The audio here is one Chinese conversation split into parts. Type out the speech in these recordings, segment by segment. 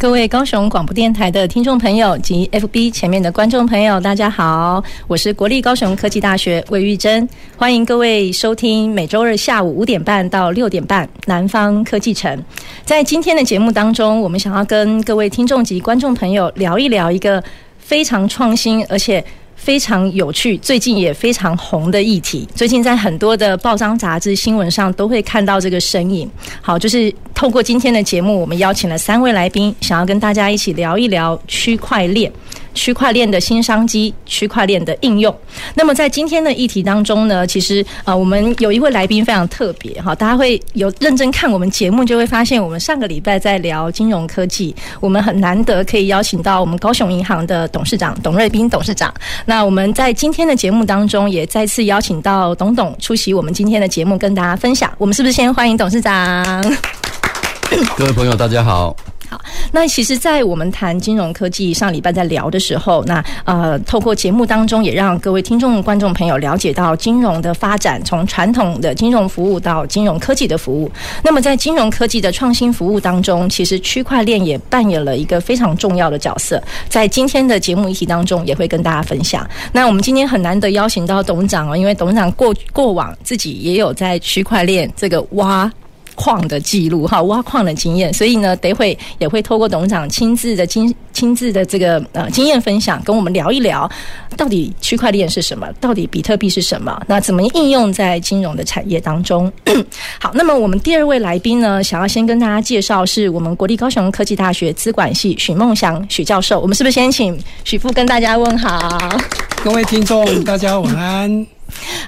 各位高雄广播电台的听众朋友及 FB 前面的观众朋友，大家好，我是国立高雄科技大学魏玉珍，欢迎各位收听每周日下午五点半到六点半《南方科技城》。在今天的节目当中，我们想要跟各位听众及观众朋友聊一聊一个非常创新，而且非常有趣，最近也非常红的议题。最近在很多的报章杂志新闻上都会看到这个身影。好，就是透过今天的节目，我们邀请了三位来宾，想要跟大家一起聊一聊区块链。区块链的新商机，区块链的应用。那么在今天的议题当中呢，其实啊，我们有一位来宾非常特别哈，大家会有认真看我们节目，就会发现我们上个礼拜在聊金融科技，我们很难得可以邀请到我们高雄银行的董事长董瑞斌董事长。那我们在今天的节目当中也再次邀请到董董出席我们今天的节目，跟大家分享。我们是不是先欢迎董事长？各位朋友，大家好。那其实，在我们谈金融科技上礼拜在聊的时候，那呃，透过节目当中，也让各位听众、观众朋友了解到金融的发展，从传统的金融服务到金融科技的服务。那么，在金融科技的创新服务当中，其实区块链也扮演了一个非常重要的角色。在今天的节目议题当中，也会跟大家分享。那我们今天很难得邀请到董事长哦，因为董事长过过往自己也有在区块链这个挖。矿的记录哈，挖矿的经验，所以呢，等会也会透过董事长亲自的经亲自的这个呃经验分享，跟我们聊一聊，到底区块链是什么，到底比特币是什么，那怎么应用在金融的产业当中？好，那么我们第二位来宾呢，想要先跟大家介绍，是我们国立高雄科技大学资管系许梦祥许教授，我们是不是先请许富跟大家问好？各位听众，大家晚安。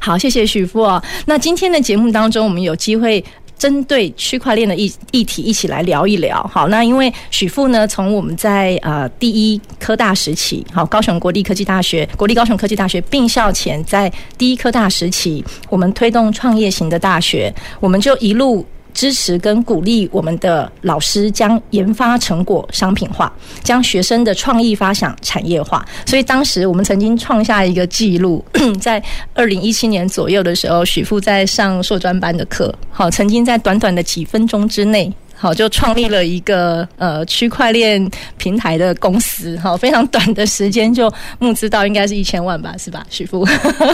好，谢谢许富哦。那今天的节目当中，我们有机会。针对区块链的议议题一起来聊一聊。好，那因为许富呢，从我们在呃第一科大时期，好，高雄国立科技大学、国立高雄科技大学并校前，在第一科大时期，我们推动创业型的大学，我们就一路。支持跟鼓励我们的老师将研发成果商品化，将学生的创意发想产业化。所以当时我们曾经创下一个记录，在二零一七年左右的时候，许富在上硕专班的课，好，曾经在短短的几分钟之内。好，就创立了一个呃区块链平台的公司，好，非常短的时间就募资到应该是一千万吧，是吧，许富？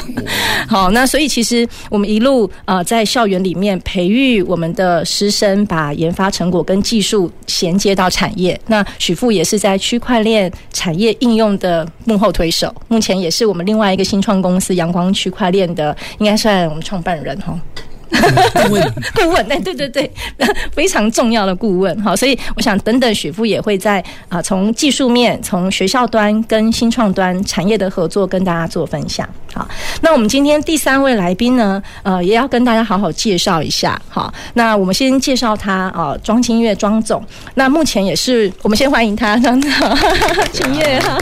好，那所以其实我们一路啊在校园里面培育我们的师生，把研发成果跟技术衔接到产业。那许富也是在区块链产业应用的幕后推手，目前也是我们另外一个新创公司阳光区块链的，应该算我们创办人哈。顾问，顾问，对对对，非常重要的顾问，好，所以我想等等许富也会在啊，从技术面，从学校端跟新创端产业的合作跟大家做分享。好，那我们今天第三位来宾呢，呃，也要跟大家好好介绍一下。好，那我们先介绍他啊，庄清月庄总。那目前也是我们先欢迎他，庄总，清月哈。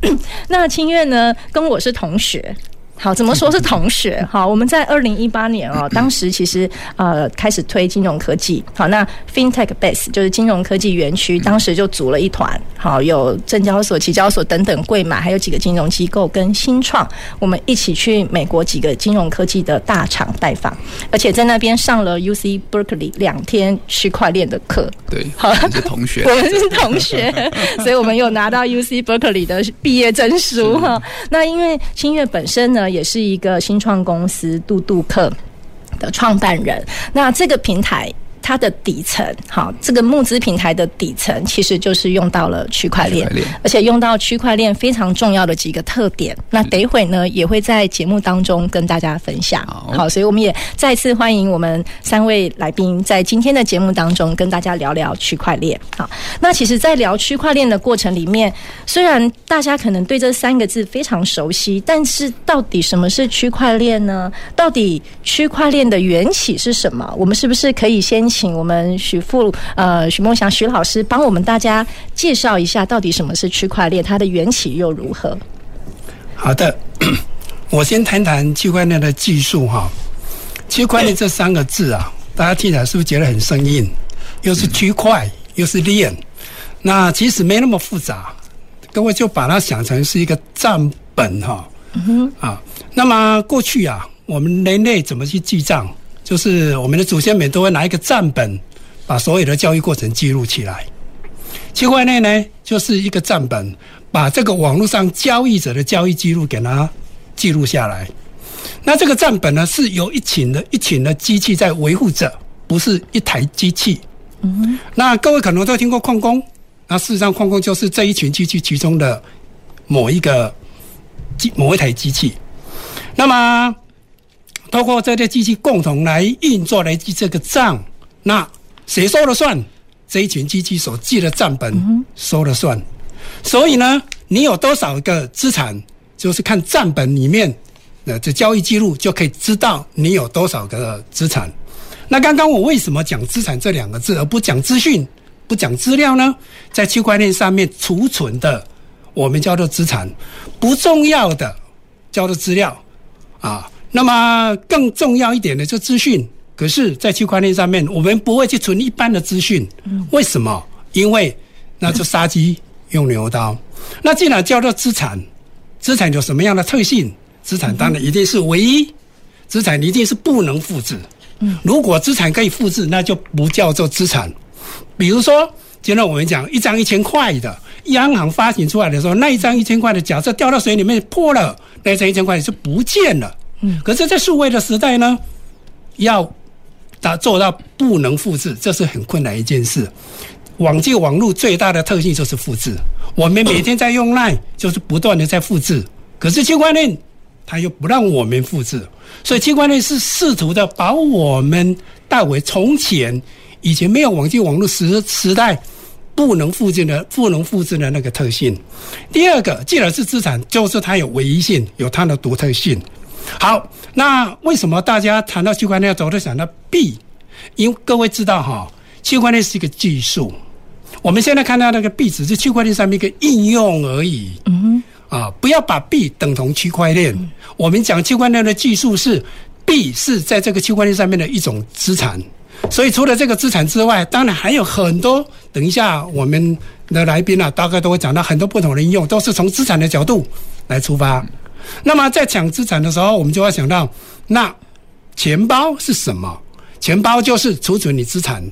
那清月呢，跟我是同学。好，怎么说是同学？好，我们在二零一八年哦，当时其实呃开始推金融科技。好，那 FinTech Base 就是金融科技园区，当时就组了一团。好，有证交所、期交所等等贵买，还有几个金融机构跟新创，我们一起去美国几个金融科技的大厂拜访，而且在那边上了 UC Berkeley 两天区块链的课。对，好，是同学，我们是同学，所以我们有拿到 UC Berkeley 的毕业证书哈。那因为新月本身呢。也是一个新创公司杜杜克的创办人，那这个平台。它的底层，好，这个募资平台的底层其实就是用到了区块链，而且用到区块链非常重要的几个特点。那等一会呢，也会在节目当中跟大家分享。好，所以我们也再次欢迎我们三位来宾在今天的节目当中跟大家聊聊区块链。好，那其实，在聊区块链的过程里面，虽然大家可能对这三个字非常熟悉，但是到底什么是区块链呢？到底区块链的缘起是什么？我们是不是可以先？请我们许富呃许梦祥许老师帮我们大家介绍一下，到底什么是区块链，它的缘起又如何？好的，我先谈谈区块链的技术哈。区块链这三个字啊，大家听起来是不是觉得很生硬？又是区块，又是链，那其实没那么复杂。各位就把它想成是一个账本哈。嗯哼。啊，那么过去啊。我们人类怎么去记账？就是我们的祖先们都会拿一个账本，把所有的交易过程记录起来。区块链呢，就是一个账本，把这个网络上交易者的交易记录给它记录下来。那这个账本呢，是由一群的一群的机器在维护着，不是一台机器。嗯。那各位可能都听过矿工，那事实上矿工就是这一群机器其中的某一个机某一台机器。那么。透过这些机器共同来运作来记这个账，那谁说了算？这一群机器所记的账本说了算。所以呢，你有多少个资产，就是看账本里面的这交易记录就可以知道你有多少个资产。那刚刚我为什么讲资产这两个字，而不讲资讯、不讲资料呢？在区块链上面储存的，我们叫做资产；不重要的叫做资料啊。那么更重要一点的就资讯，可是，在区块链上面，我们不会去存一般的资讯。为什么？因为那就杀鸡用牛刀。那既然叫做资产，资产有什么样的特性？资产当然一定是唯一，资产一定是不能复制。如果资产可以复制，那就不叫做资产。比如说，今天我们讲一张一千块的，央行发行出来的时候，那一张一千块的，假设掉到水里面破了，那一张一千块就不见了。嗯，可是，在数位的时代呢，要达做到不能复制，这是很困难一件事。网际网络最大的特性就是复制，我们每天在用 LINE，就是不断的在复制。可是区块链它又不让我们复制，所以区块链是试图的把我们带回从前以前没有网际网络时时代不能复制的不能复制的那个特性。第二个，既然是资产，就是它有唯一性，有它的独特性。好，那为什么大家谈到区块链，总是想到币？因为各位知道哈，区块链是一个技术。我们现在看到那个币，只是区块链上面一个应用而已。嗯哼。啊，不要把币等同区块链。我们讲区块链的技术是币是在这个区块链上面的一种资产。所以除了这个资产之外，当然还有很多。等一下我们的来宾啊，大概都会讲到很多不同的应用，都是从资产的角度来出发。那么在抢资产的时候，我们就要想到，那钱包是什么？钱包就是储存你资产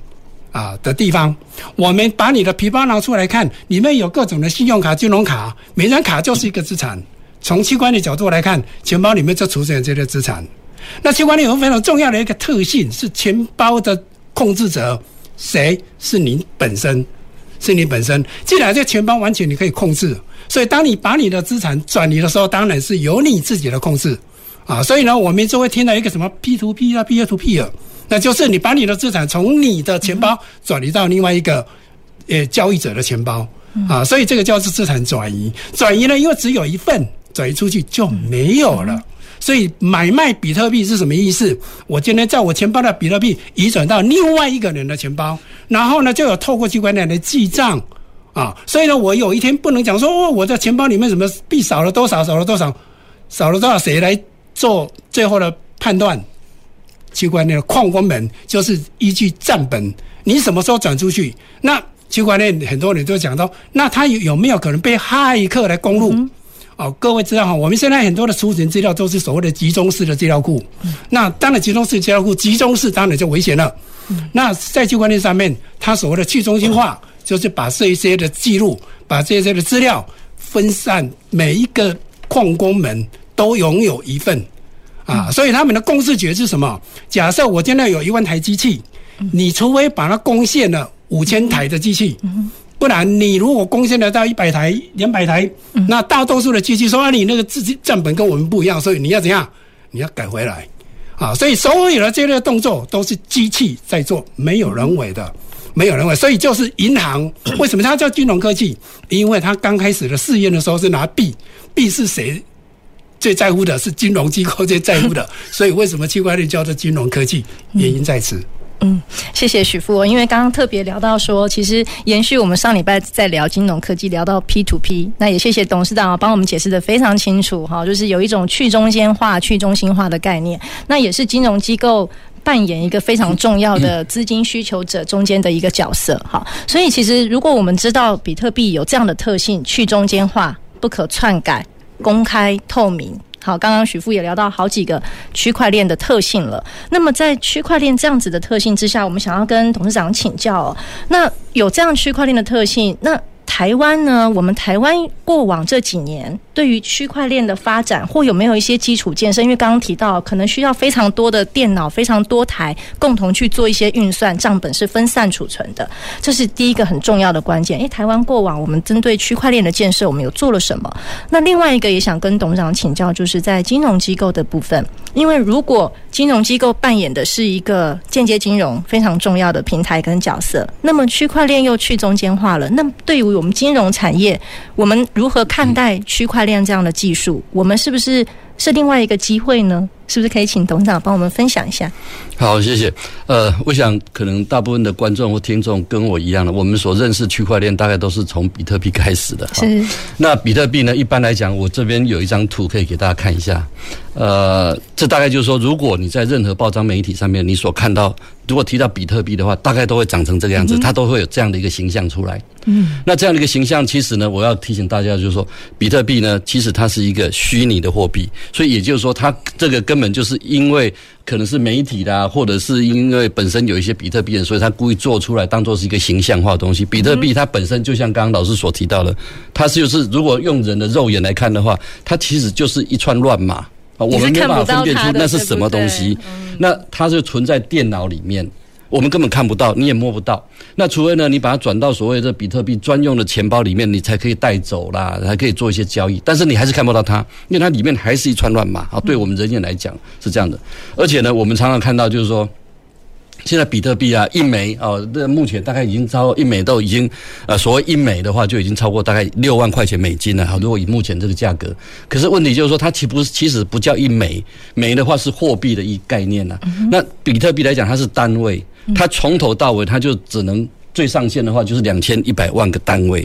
啊的地方。我们把你的皮包拿出来看，里面有各种的信用卡、金融卡，每张卡就是一个资产。从器官的角度来看，钱包里面就储存这些资产。那器官里有个非常重要的一个特性，是钱包的控制者，谁是你本身？是你本身。既然这钱包完全你可以控制。所以，当你把你的资产转移的时候，当然是由你自己的控制啊。所以呢，我们就会听到一个什么 P to P 啊，P to P 啊，那就是你把你的资产从你的钱包转移到另外一个呃交易者的钱包啊。所以这个叫做资产转移。转移呢，因为只有一份，转移出去就没有了。所以买卖比特币是什么意思？我今天在我钱包的比特币移转到另外一个人的钱包，然后呢，就有透过区块链来记账。啊，所以呢，我有一天不能讲说，哦，我的钱包里面什么币少了多少，少了多少，少了多少，谁来做最后的判断？区块链的矿工们就是依据账本，你什么时候转出去？那区块链很多人都讲到，那他有没有可能被骇客来攻入？哦，各位知道哈，我们现在很多的储存资料都是所谓的集中式的资料库，那当然集中式资料库，集中式当然就危险了。那在区块链上面，它所谓的去中心化。嗯就是把这一些的记录，把这些的资料分散，每一个矿工们都拥有一份啊，所以他们的共识觉是什么？假设我现在有一万台机器，你除非把它贡献了五千台的机器，不然你如果贡献得到一百台、两百台，那大多数的机器说啊，你那个自己账本跟我们不一样，所以你要怎样？你要改回来啊！所以所有的这类动作都是机器在做，没有人为的。没有人会，所以就是银行 为什么它叫金融科技？因为它刚开始的试验的时候是拿币，币是谁最在乎的？是金融机构最在乎的。所以为什么区块链叫做金融科技？原因在此。嗯，谢谢许富。因为刚刚特别聊到说，其实延续我们上礼拜在聊金融科技，聊到 P to P，那也谢谢董事长啊，帮我们解释的非常清楚哈，就是有一种去中间化、去中心化的概念，那也是金融机构扮演一个非常重要的资金需求者中间的一个角色哈。所以其实如果我们知道比特币有这样的特性，去中间化、不可篡改、公开透明。好，刚刚许富也聊到好几个区块链的特性了。那么在区块链这样子的特性之下，我们想要跟董事长请教哦，那有这样区块链的特性，那台湾呢？我们台湾过往这几年对于区块链的发展，或有没有一些基础建设？因为刚刚提到，可能需要非常多的电脑，非常多台共同去做一些运算，账本是分散储存的，这是第一个很重要的关键。诶，台湾过往我们针对区块链的建设，我们有做了什么？那另外一个也想跟董事长请教，就是在金融机构的部分，因为如果金融机构扮演的是一个间接金融非常重要的平台跟角色，那么区块链又去中间化了，那对于我们金融产业，我们如何看待区块链这样的技术？我们是不是是另外一个机会呢？是不是可以请董事长帮我们分享一下？好，谢谢。呃，我想可能大部分的观众或听众跟我一样的，我们所认识区块链大概都是从比特币开始的。是。那比特币呢？一般来讲，我这边有一张图可以给大家看一下。呃，这大概就是说，如果你在任何报章媒体上面，你所看到，如果提到比特币的话，大概都会长成这个样子，它都会有这样的一个形象出来。嗯。那这样的一个形象，其实呢，我要提醒大家，就是说，比特币呢，其实它是一个虚拟的货币，所以也就是说，它这个根本就是因为可能是媒体啦，或者是因为本身有一些比特币人，所以他故意做出来当做是一个形象化的东西。比特币它本身就像刚刚老师所提到的，它是就是如果用人的肉眼来看的话，它其实就是一串乱码。啊，我们没办法分辨出那是什么东西，那它是存在电脑里面，我们根本看不到，你也摸不到。那除非呢，你把它转到所谓的比特币专用的钱包里面，你才可以带走啦，才可以做一些交易。但是你还是看不到它，因为它里面还是一串乱码啊。对我们人眼来讲是这样的，而且呢，我们常常看到就是说。现在比特币啊，一枚哦，这目前大概已经超一枚都已经，呃，所谓一枚的话就已经超过大概六万块钱美金了。好，如果以目前这个价格，可是问题就是说，它其不其实不叫一枚，枚的话是货币的一概念呐、啊。那比特币来讲，它是单位，它从头到尾它就只能。最上限的话就是两千一百万个单位，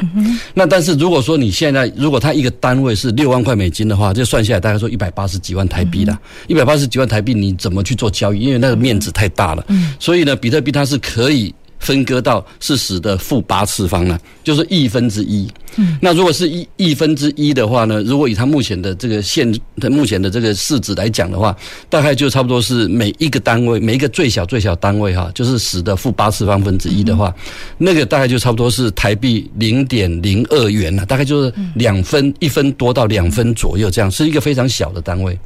那但是如果说你现在如果它一个单位是六万块美金的话，就算下来大概说一百八十几万台币了，一百八十几万台币你怎么去做交易？因为那个面子太大了，所以呢，比特币它是可以。分割到是十的负八次方呢，就是亿分之一。嗯，那如果是亿亿分之一的话呢，如果以它目前的这个现的目前的这个市值来讲的话，大概就差不多是每一个单位，每一个最小最小单位哈，就是十的负八次方分之一的话，那个大概就差不多是台币零点零二元了，大概就是两分一分多到两分左右，这样是一个非常小的单位。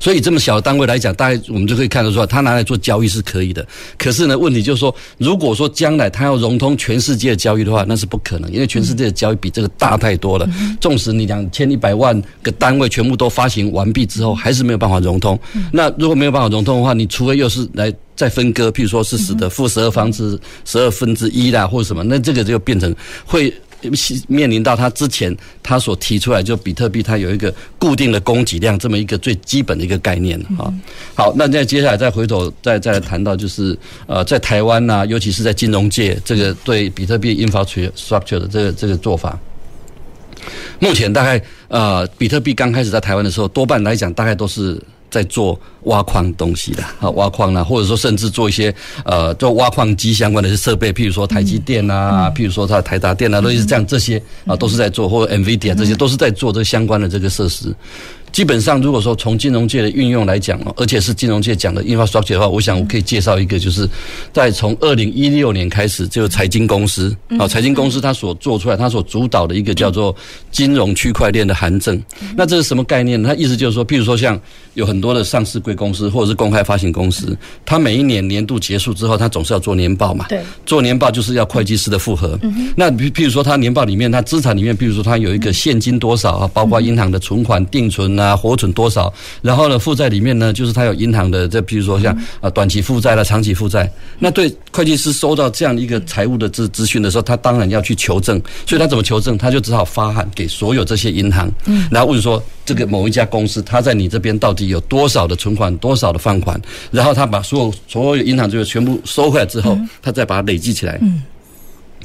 所以这么小的单位来讲，大概我们就可以看得出来，它拿来做交易是可以的。可是呢，问题就是说，如果说将来它要融通全世界的交易的话，那是不可能，因为全世界的交易比这个大太多了。纵使你两千一百万个单位全部都发行完毕之后，还是没有办法融通。那如果没有办法融通的话，你除非又是来再分割，譬如说是使得负十二方之十二分之一啦，或者什么，那这个就变成会。面临到他之前他所提出来，就比特币它有一个固定的供给量这么一个最基本的一个概念啊。好，那再接下来再回头再再来谈到就是呃，在台湾呐，尤其是在金融界这个对比特币 infrastructure 的这个这个做法，目前大概呃，比特币刚开始在台湾的时候，多半来讲大概都是。在做挖矿东西的啊，挖矿啦，或者说甚至做一些呃做挖矿机相关的设备，譬如说台积电啊，譬如说它的台达电啊，类似这样这些啊，都是在做，或者 NVIDIA 这些都是在做这相关的这个设施。基本上，如果说从金融界的运用来讲哦，而且是金融界讲的 infrastructure 的话，我想我可以介绍一个，就是在从二零一六年开始，就财经公司啊，财经公司它所做出来，它所主导的一个叫做金融区块链的函证。那这是什么概念呢？它意思就是说，譬如说像有很多的上市贵公司或者是公开发行公司，它每一年年度结束之后，它总是要做年报嘛。对。做年报就是要会计师的复核。那譬譬如说，它年报里面，它资产里面，譬如说它有一个现金多少啊，包括银行的存款、定存啊。啊，活存多少？然后呢，负债里面呢，就是它有银行的，这比如说像啊短期负债啦、长期负债。那对会计师收到这样一个财务的资资讯的时候，他当然要去求证。所以他怎么求证？他就只好发函给所有这些银行，然后问说这个某一家公司，他在你这边到底有多少的存款，多少的放款，然后他把所有所有银行这个全部收回来之后，他再把它累积起来。嗯，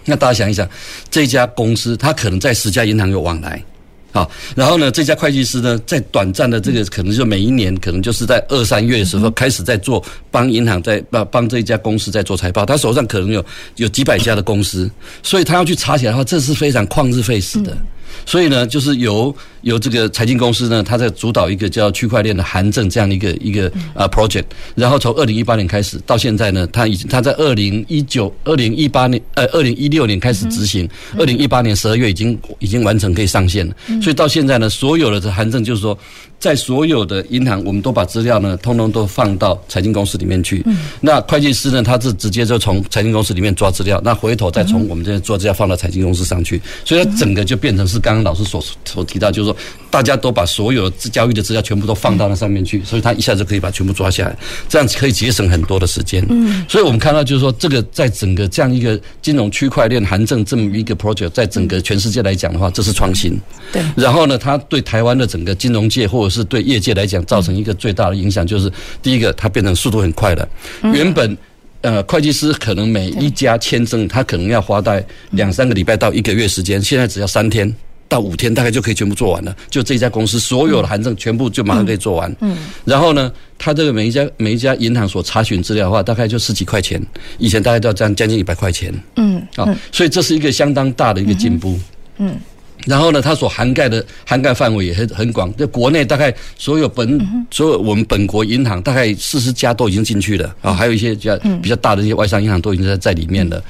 那大家想一想，这家公司他可能在十家银行有往来。好，然后呢，这家会计师呢，在短暂的这个可能就每一年，可能就是在二三月的时候开始在做帮银行在帮帮这一家公司在做财报，他手上可能有有几百家的公司，所以他要去查起来的话，这是非常旷日费时的。所以呢，就是由由这个财经公司呢，他在主导一个叫区块链的函证这样的一个一个啊 project，然后从二零一八年开始到现在呢，他已经他在二零一九、二零一八年呃二零一六年开始执行，二零一八年十二月已经已经完成可以上线了，所以到现在呢，所有的这函证就是说。在所有的银行，我们都把资料呢，通通都放到财经公司里面去。嗯。那会计师呢，他是直接就从财经公司里面抓资料，那回头再从我们这边做资料放到财经公司上去，所以它整个就变成是刚刚老师所所提到，就是说大家都把所有交易的资料全部都放到那上面去，所以他一下子可以把全部抓下来，这样子可以节省很多的时间。嗯。所以我们看到就是说，这个在整个这样一个金融区块链函证这么一个 project，在整个全世界来讲的话，这是创新。对。然后呢，它对台湾的整个金融界或者是对业界来讲，造成一个最大的影响，就是第一个，它变成速度很快了。原本，呃，会计师可能每一家签证，他可能要花在两三个礼拜到一个月时间，现在只要三天到五天，大概就可以全部做完了。就这家公司所有的函证，全部就马上可以做完。嗯。然后呢，他这个每一家每一家银行所查询资料的话，大概就十几块钱，以前大概都要将将近一百块钱。嗯。啊，所以这是一个相当大的一个进步。嗯。然后呢，它所涵盖的涵盖范围也很很广。在国内大概所有本所有我们本国银行大概四十家都已经进去了啊，还有一些比较比较大的一些外商银行都已经在在里面了。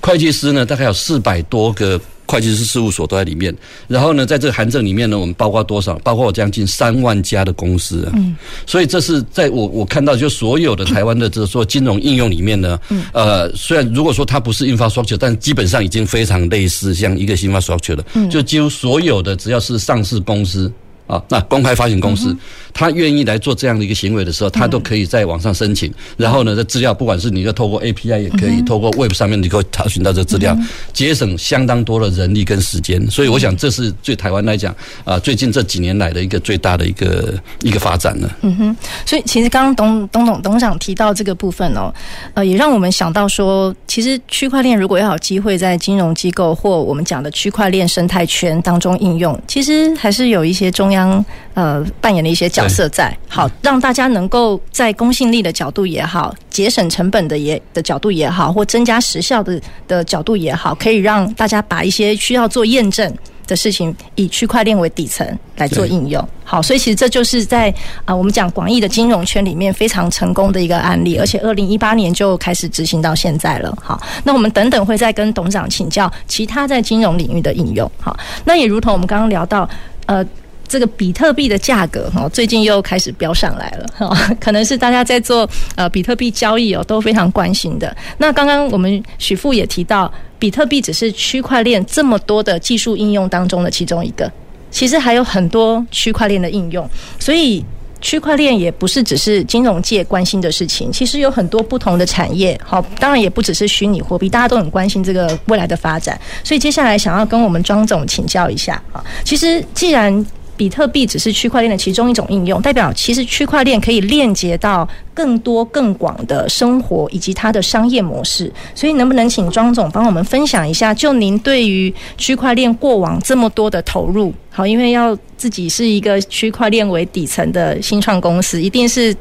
会计师呢，大概有四百多个。会计师事务所都在里面，然后呢，在这个函证里面呢，我们包括多少？包括我将近三万家的公司啊。嗯。所以这是在我我看到就所有的台湾的这个说金融应用里面呢，嗯。呃，虽然如果说它不是 infrastructure，但基本上已经非常类似像一个 infrastructure 了。嗯。就几乎所有的只要是上市公司。啊，那公开发行公司，他愿意来做这样的一个行为的时候，他都可以在网上申请。然后呢，这资料不管是你要透过 API 也可以，透过 Web 上面你可以查询到这资料，节省相当多的人力跟时间。所以我想，这是对台湾来讲啊，最近这几年来的一个最大的一个一个发展了。嗯哼，所以其实刚刚董董董董事长提到这个部分哦，呃，也让我们想到说，其实区块链如果要有机会在金融机构或我们讲的区块链生态圈当中应用，其实还是有一些中央。将呃扮演的一些角色在，好让大家能够在公信力的角度也好，节省成本的也的角度也好，或增加时效的的角度也好，可以让大家把一些需要做验证的事情以区块链为底层来做应用。好，所以其实这就是在啊我们讲广义的金融圈里面非常成功的一个案例，而且二零一八年就开始执行到现在了。好，那我们等等会再跟董事长请教其他在金融领域的应用。好，那也如同我们刚刚聊到呃。这个比特币的价格哈，最近又开始飙上来了哈，可能是大家在做呃比特币交易哦都非常关心的。那刚刚我们许富也提到，比特币只是区块链这么多的技术应用当中的其中一个，其实还有很多区块链的应用，所以区块链也不是只是金融界关心的事情，其实有很多不同的产业，好，当然也不只是虚拟货币，大家都很关心这个未来的发展。所以接下来想要跟我们庄总请教一下啊，其实既然比特币只是区块链的其中一种应用，代表其实区块链可以链接到更多更广的生活以及它的商业模式。所以，能不能请庄总帮我们分享一下？就您对于区块链过往这么多的投入，好，因为要自己是一个区块链为底层的新创公司，一定是。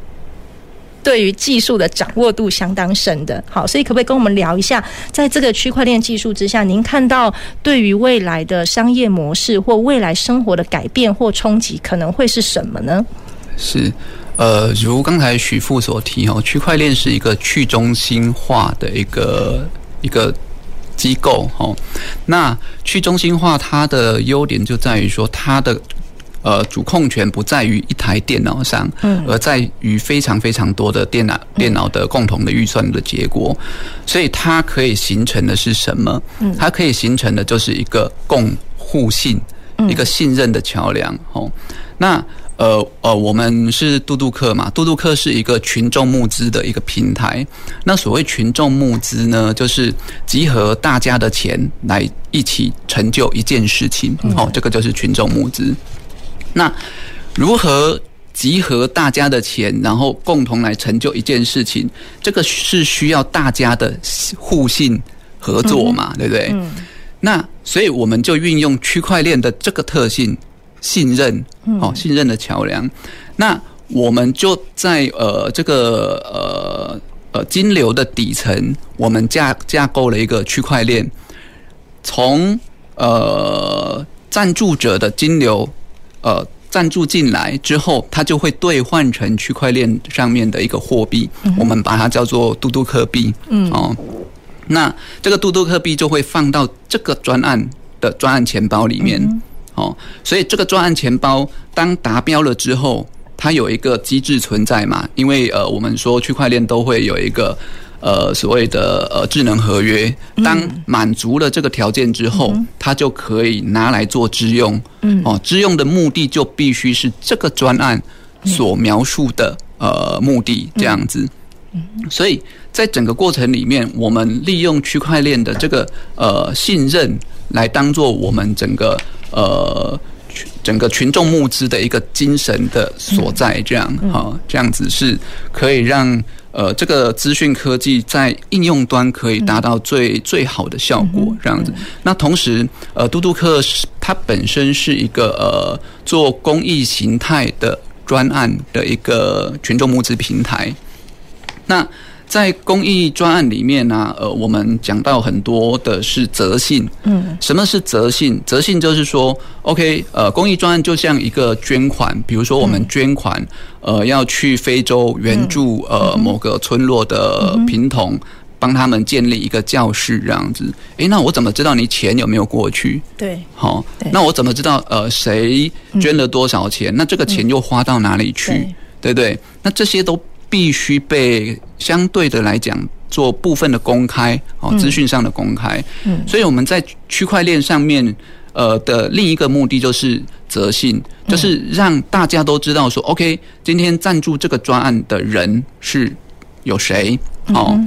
对于技术的掌握度相当深的，好，所以可不可以跟我们聊一下，在这个区块链技术之下，您看到对于未来的商业模式或未来生活的改变或冲击可能会是什么呢？是，呃，如刚才许富所提哦，区块链是一个去中心化的一个一个机构哦。那去中心化它的优点就在于说它的。呃，主控权不在于一台电脑上，嗯而在于非常非常多的电脑电脑的共同的预算的结果，所以它可以形成的是什么？嗯它可以形成的就是一个共互信，一个信任的桥梁。哦，那呃呃，我们是嘟嘟客嘛，嘟嘟客是一个群众募资的一个平台。那所谓群众募资呢，就是集合大家的钱来一起成就一件事情。哦，这个就是群众募资。那如何集合大家的钱，然后共同来成就一件事情，这个是需要大家的互信合作嘛，嗯、对不对？嗯。那所以我们就运用区块链的这个特性，信任，哦，信任的桥梁。那我们就在呃这个呃呃金流的底层，我们架架构了一个区块链，从呃赞助者的金流呃赞助进来之后，它就会兑换成区块链上面的一个货币，我们把它叫做嘟嘟克币，嗯哦，那这个嘟嘟克币就会放到这个专案的专案钱包里面，哦，所以这个专案钱包当达标了之后。它有一个机制存在嘛？因为呃，我们说区块链都会有一个呃所谓的呃智能合约，当满足了这个条件之后，它就可以拿来做支用。嗯，哦，支用的目的就必须是这个专案所描述的呃目的这样子。所以在整个过程里面，我们利用区块链的这个呃信任来当做我们整个呃。整个群众募资的一个精神的所在，这样哈，这样子是可以让呃这个资讯科技在应用端可以达到最最好的效果，这样子。那同时，呃，嘟嘟克它本身是一个呃做公益形态的专案的一个群众募资平台，那。在公益专案里面呢、啊，呃，我们讲到很多的是责信。嗯，什么是责信？责信就是说，OK，呃，公益专案就像一个捐款，比如说我们捐款，呃，要去非洲援助呃某个村落的贫童，帮他们建立一个教室这样子。诶，那我怎么知道你钱有没有过去？对，好，那我怎么知道呃谁捐了多少钱？那这个钱又花到哪里去？对不对？那这些都。必须被相对的来讲做部分的公开哦，资讯上的公开。嗯，所以我们在区块链上面，呃的另一个目的就是责信，就是让大家都知道说，OK，今天赞助这个专案的人是有谁哦。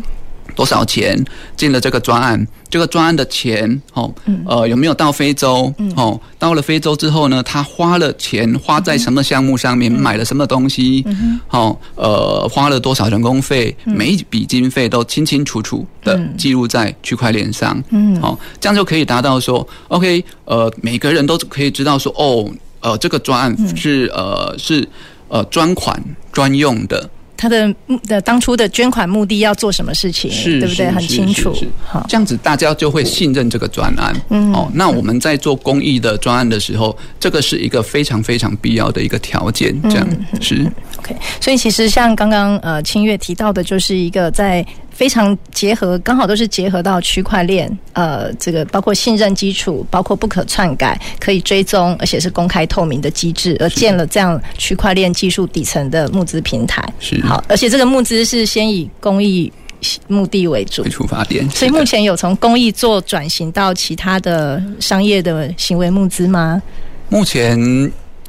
多少钱进了这个专案？这个专案的钱，哦，呃，有没有到非洲？哦，到了非洲之后呢，他花了钱花在什么项目上面？买了什么东西？哦，呃，花了多少人工费？每一笔经费都清清楚楚的记录在区块链上。嗯，好，这样就可以达到说，OK，呃，每个人都可以知道说，哦，呃，这个专案是呃是呃专款专用的。他的的当初的捐款目的要做什么事情，对不对？很清楚。好，这样子大家就会信任这个专案。嗯，哦，那我们在做公益的专案的时候，这个是一个非常非常必要的一个条件。这样是 OK。所以其实像刚刚呃清月提到的，就是一个在。非常结合，刚好都是结合到区块链，呃，这个包括信任基础，包括不可篡改，可以追踪，而且是公开透明的机制，而建了这样区块链技术底层的募资平台。是好，而且这个募资是先以公益目的为主出发点，所以目前有从公益做转型到其他的商业的行为募资吗？目前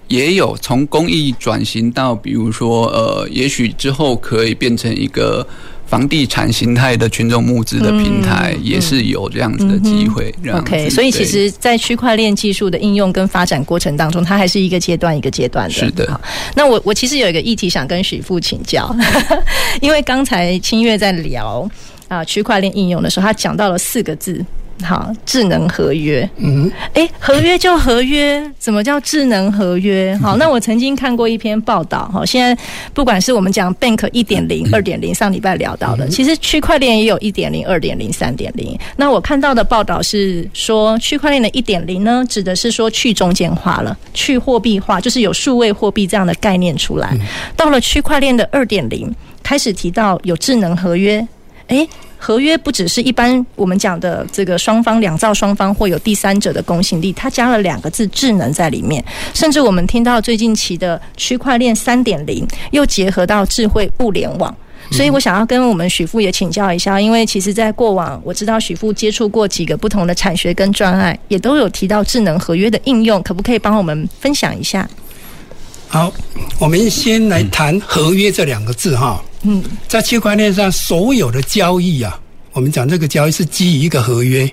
也有从公益转型到，比如说，呃，也许之后可以变成一个。房地产形态的群众募资的平台也是有这样子的机会。OK，所以其实，在区块链技术的应用跟发展过程当中，它还是一个阶段一个阶段的。是的。那我我其实有一个议题想跟许富请教，因为刚才清月在聊啊区块链应用的时候，他讲到了四个字。好，智能合约。嗯，哎，合约就合约，怎么叫智能合约？好，那我曾经看过一篇报道。好，现在不管是我们讲 Bank 一点零、二点零，上礼拜聊到的，其实区块链也有一点零、二点零、三点零。那我看到的报道是说，区块链的一点零呢，指的是说去中间化了，去货币化，就是有数位货币这样的概念出来。到了区块链的二点零，开始提到有智能合约。哎。合约不只是一般我们讲的这个双方两造双方或有第三者的公信力，它加了两个字“智能”在里面。甚至我们听到最近期的区块链三点零，又结合到智慧物联网。所以我想要跟我们许富也请教一下，因为其实在过往我知道许富接触过几个不同的产学跟专案，也都有提到智能合约的应用，可不可以帮我们分享一下？好，我们先来谈“合约”这两个字哈。嗯，在区块链上所有的交易啊，我们讲这个交易是基于一个合约，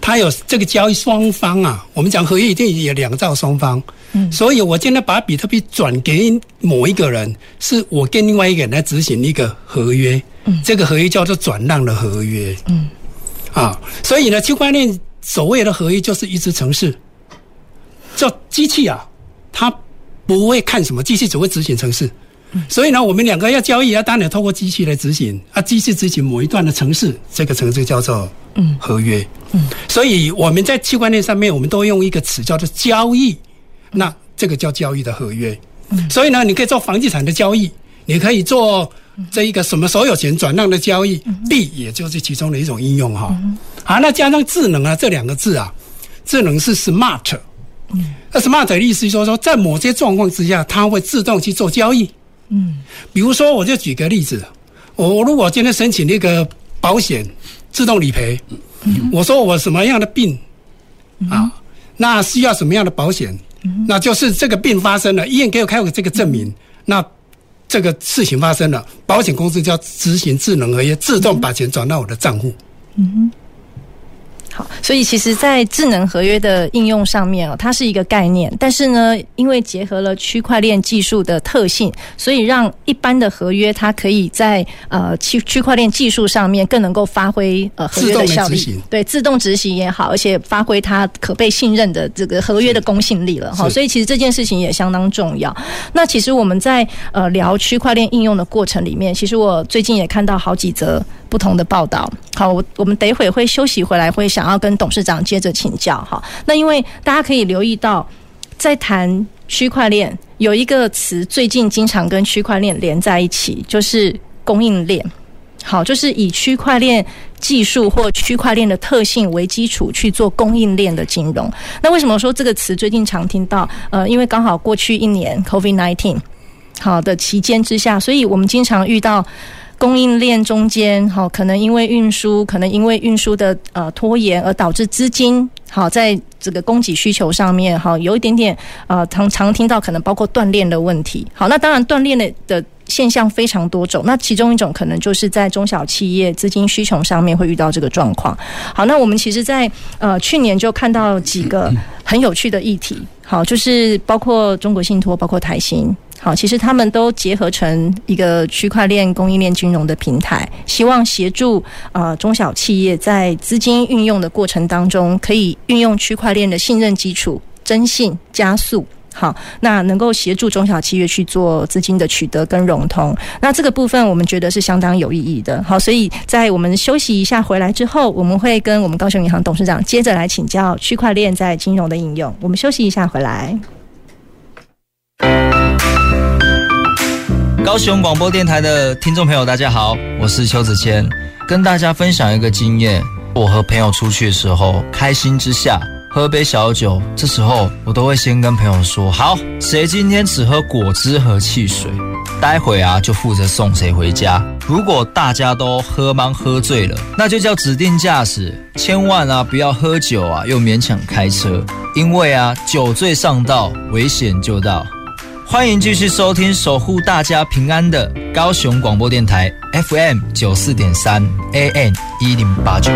它有这个交易双方啊，我们讲合约一定有两造双方，嗯，所以我今天把比特币转给某一个人，是我跟另外一个人来执行一个合约，嗯，这个合约叫做转让的合约，嗯，啊，所以呢，区块链所谓的合约就是一支程式，叫机器啊，它不会看什么，机器只会执行程式，所以呢，我们两个要交易，要当然透过机器来执行，啊，机器执行某一段的程式，这个程式叫做嗯合约，嗯，所以我们在区块链上面，我们都用一个词叫做交易。那这个叫交易的合约，所以呢，你可以做房地产的交易，你可以做这一个什么所有权转让的交易，币也就是其中的一种应用哈。好，那加上智能啊这两个字啊，智能是 smart，嗯那 smart 的意思就是说，在某些状况之下，它会自动去做交易。嗯，比如说，我就举个例子，我如果今天申请那个保险自动理赔，我说我什么样的病啊，那需要什么样的保险？那就是这个病发生了，医院给我开个这个证明，那这个事情发生了，保险公司就要执行智能合约，自动把钱转到我的账户。嗯哼。好，所以其实，在智能合约的应用上面哦，它是一个概念，但是呢，因为结合了区块链技术的特性，所以让一般的合约它可以在呃区区块链技术上面更能够发挥呃合约的效力，对，自动执行也好，而且发挥它可被信任的这个合约的公信力了哈。所以其实这件事情也相当重要。那其实我们在呃聊区块链应用的过程里面，其实我最近也看到好几则。不同的报道，好，我我们等一会会休息回来，会想要跟董事长接着请教哈。那因为大家可以留意到，在谈区块链有一个词，最近经常跟区块链连在一起，就是供应链。好，就是以区块链技术或区块链的特性为基础去做供应链的金融。那为什么说这个词最近常听到？呃，因为刚好过去一年 COVID-19 好的期间之下，所以我们经常遇到。供应链中间，好，可能因为运输，可能因为运输的呃拖延而导致资金好在这个供给需求上面，好有一点点呃常常听到可能包括断链的问题。好，那当然断链的的现象非常多种，那其中一种可能就是在中小企业资金需求上面会遇到这个状况。好，那我们其实在呃去年就看到几个很有趣的议题，好，就是包括中国信托，包括台新。好，其实他们都结合成一个区块链供应链金融的平台，希望协助呃中小企业在资金运用的过程当中，可以运用区块链的信任基础，征信加速。好，那能够协助中小企业去做资金的取得跟融通。那这个部分我们觉得是相当有意义的。好，所以在我们休息一下回来之后，我们会跟我们高雄银行董事长接着来请教区块链在金融的应用。我们休息一下回来。高雄广播电台的听众朋友，大家好，我是邱子谦，跟大家分享一个经验。我和朋友出去的时候，开心之下喝杯小酒，这时候我都会先跟朋友说：好，谁今天只喝果汁和汽水，待会啊就负责送谁回家。如果大家都喝茫喝醉了，那就叫指定驾驶，千万啊不要喝酒啊又勉强开车，因为啊酒醉上道，危险就到。欢迎继续收听守护大家平安的高雄广播电台 FM 九四点三 AM 一零八九。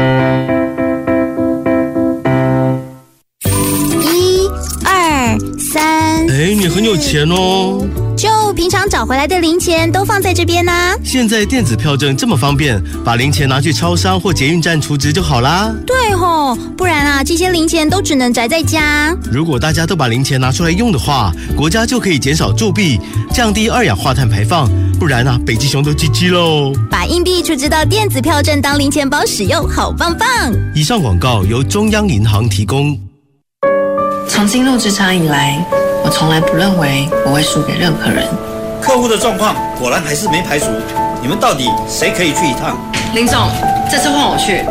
一、二、三。哎，你很有钱哦。就平常找回来的零钱都放在这边呢、啊。现在电子票证这么方便，把零钱拿去超商或捷运站储值就好啦。对吼，不然啊，这些零钱都只能宅在家。如果大家都把零钱拿出来用的话，国家就可以减少铸币，降低二氧化碳排放。不然啊，北极熊都 GG 喽。把硬币储值到电子票证当零钱包使用，好棒棒。以上广告由中央银行提供。从进入职场以来。我从来不认为我会输给任何人。客户的状况果然还是没排除，你们到底谁可以去一趟？林总，这次换我去。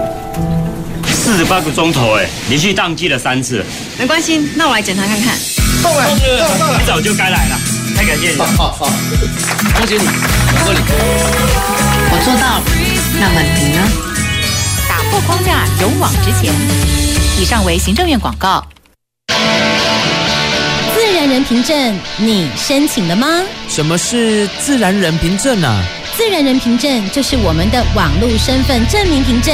四十八个钟头，哎，连续宕机了三次。没关系，那我来检查看看。到了，到了，你早就该来了，太感谢你了。好，好，恭喜你，恭喜你。我做到了，那么你呢？打破框架，勇往直前。以上为行政院广告。人凭证，你申请了吗？什么是自然人凭证啊？自然人凭证就是我们的网络身份证明凭证，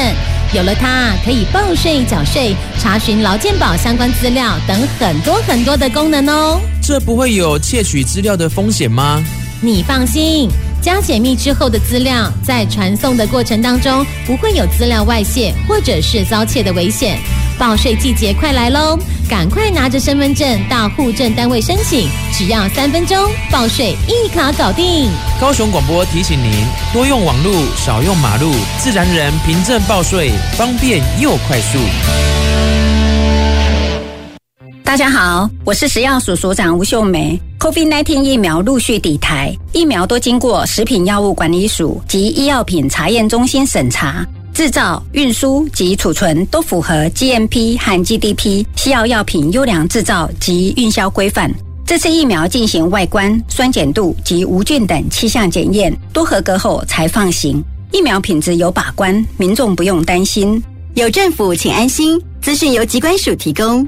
有了它，可以报税、缴税、查询劳健保相关资料等很多很多的功能哦。这不会有窃取资料的风险吗？你放心，加解密之后的资料，在传送的过程当中，不会有资料外泄或者是遭窃的危险。报税季节快来喽，赶快拿着身份证到户政单位申请，只要三分钟，报税一卡搞定。高雄广播提醒您：多用网路，少用马路，自然人凭证报税方便又快速。大家好，我是食药署署长吴秀梅。COVID-19 疫苗陆续抵台，疫苗都经过食品药物管理署及医药品查验中心审查，制造、运输及储存都符合 GMP 和 GDP 西药药品优良制造及运销规范。这次疫苗进行外观、酸碱度及无菌等七项检验，都合格后才放行。疫苗品质有把关，民众不用担心。有政府，请安心。资讯由疾管署提供。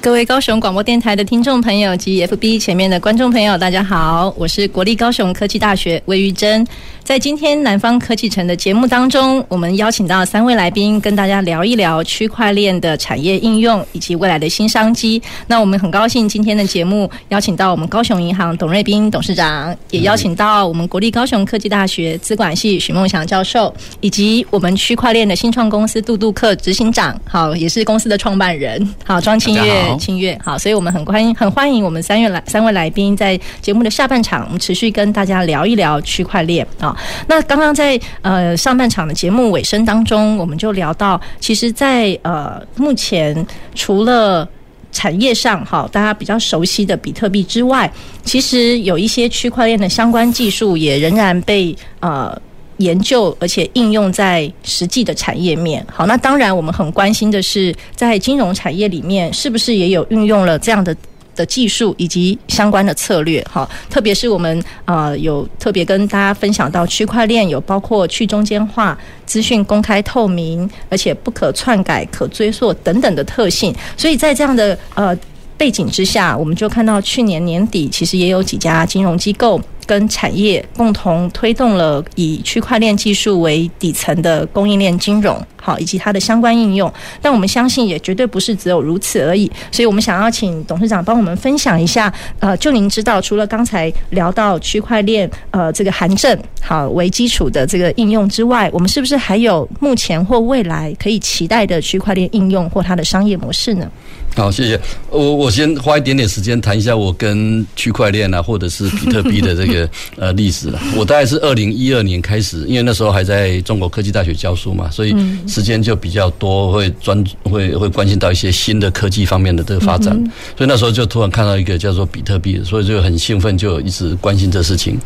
各位高雄广播电台的听众朋友及 FB 前面的观众朋友，大家好，我是国立高雄科技大学魏玉珍。在今天南方科技城的节目当中，我们邀请到三位来宾，跟大家聊一聊区块链的产业应用以及未来的新商机。那我们很高兴今天的节目邀请到我们高雄银行董瑞斌董事长，也邀请到我们国立高雄科技大学资管系许梦祥教授，以及我们区块链的新创公司杜杜克执行长，好，也是公司的创办人，好，庄清月，庆月，好，所以我们很欢迎，很欢迎我们三月来三位来宾在节目的下半场，我们持续跟大家聊一聊区块链啊。那刚刚在呃上半场的节目尾声当中，我们就聊到，其实，在呃目前除了产业上哈大家比较熟悉的比特币之外，其实有一些区块链的相关技术也仍然被呃研究，而且应用在实际的产业面。好，那当然我们很关心的是，在金融产业里面，是不是也有运用了这样的。的技术以及相关的策略，哈，特别是我们呃有特别跟大家分享到区块链有包括去中间化、资讯公开透明，而且不可篡改、可追溯等等的特性，所以在这样的呃背景之下，我们就看到去年年底其实也有几家金融机构。跟产业共同推动了以区块链技术为底层的供应链金融，好，以及它的相关应用。但我们相信也绝对不是只有如此而已。所以我们想要请董事长帮我们分享一下，呃，就您知道，除了刚才聊到区块链，呃，这个函证好为基础的这个应用之外，我们是不是还有目前或未来可以期待的区块链应用或它的商业模式呢？好，谢谢。我我先花一点点时间谈一下我跟区块链啊，或者是比特币的这个 呃历史了。我大概是二零一二年开始，因为那时候还在中国科技大学教书嘛，所以时间就比较多，会专会会关心到一些新的科技方面的这个发展。所以那时候就突然看到一个叫做比特币，所以就很兴奋，就一直关心这事情。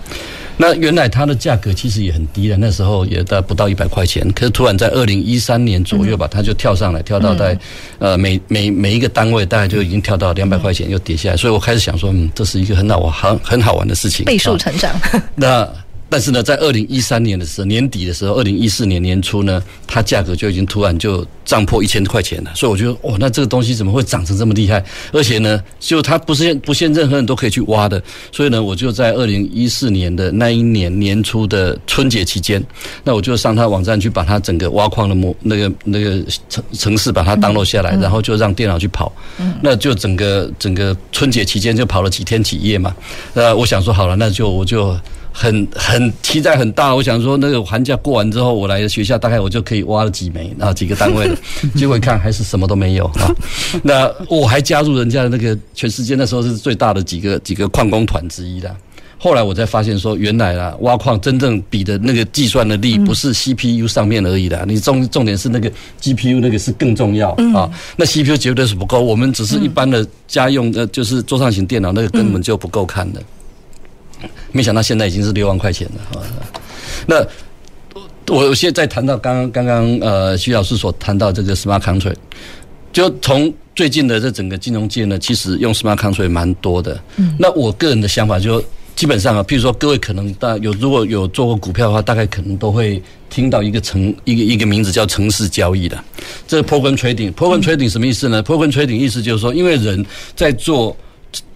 那原来它的价格其实也很低的，那时候也大概不到一百块钱。可是突然在二零一三年左右吧，它就跳上来，跳到在呃每每每一个单位大概就已经跳到两百块钱，又跌下来。所以我开始想说，嗯，这是一个很好玩、很很好玩的事情，倍数成长。那。但是呢，在二零一三年的时候，年底的时候，二零一四年年初呢，它价格就已经突然就涨破一千块钱了。所以我觉得，哇，那这个东西怎么会涨成这么厉害？而且呢，就它不限不限任何人都可以去挖的。所以呢，我就在二零一四年的那一年年初的春节期间，那我就上它网站去把它整个挖矿的模那个那个城城市把它 download 下来，然后就让电脑去跑。那就整个整个春节期间就跑了几天几夜嘛。那，我想说好了，那就我就。很很期待很大，我想说那个寒假过完之后，我来学校大概我就可以挖了几枚，然后几个单位了。结果一看还是什么都没有啊。那我还加入人家的那个全世界那时候是最大的几个几个矿工团之一的。后来我才发现说，原来啊挖矿真正比的那个计算的力不是 CPU 上面而已的，你重重点是那个 GPU 那个是更重要啊。那 CPU 绝对是不够，我们只是一般的家用的，就是桌上型电脑那个根本就不够看的。没想到现在已经是六万块钱了啊！那我现在谈到刚刚刚刚呃徐老师所谈到这个 smart contract，就从最近的这整个金融界呢，其实用 smart contract 蛮多的。嗯，那我个人的想法就基本上啊，譬如说各位可能大有如果有做过股票的话，大概可能都会听到一个城一个一个名字叫城市交易的。这个 program trading，program trading 什么意思呢？program trading 意思就是说，因为人在做。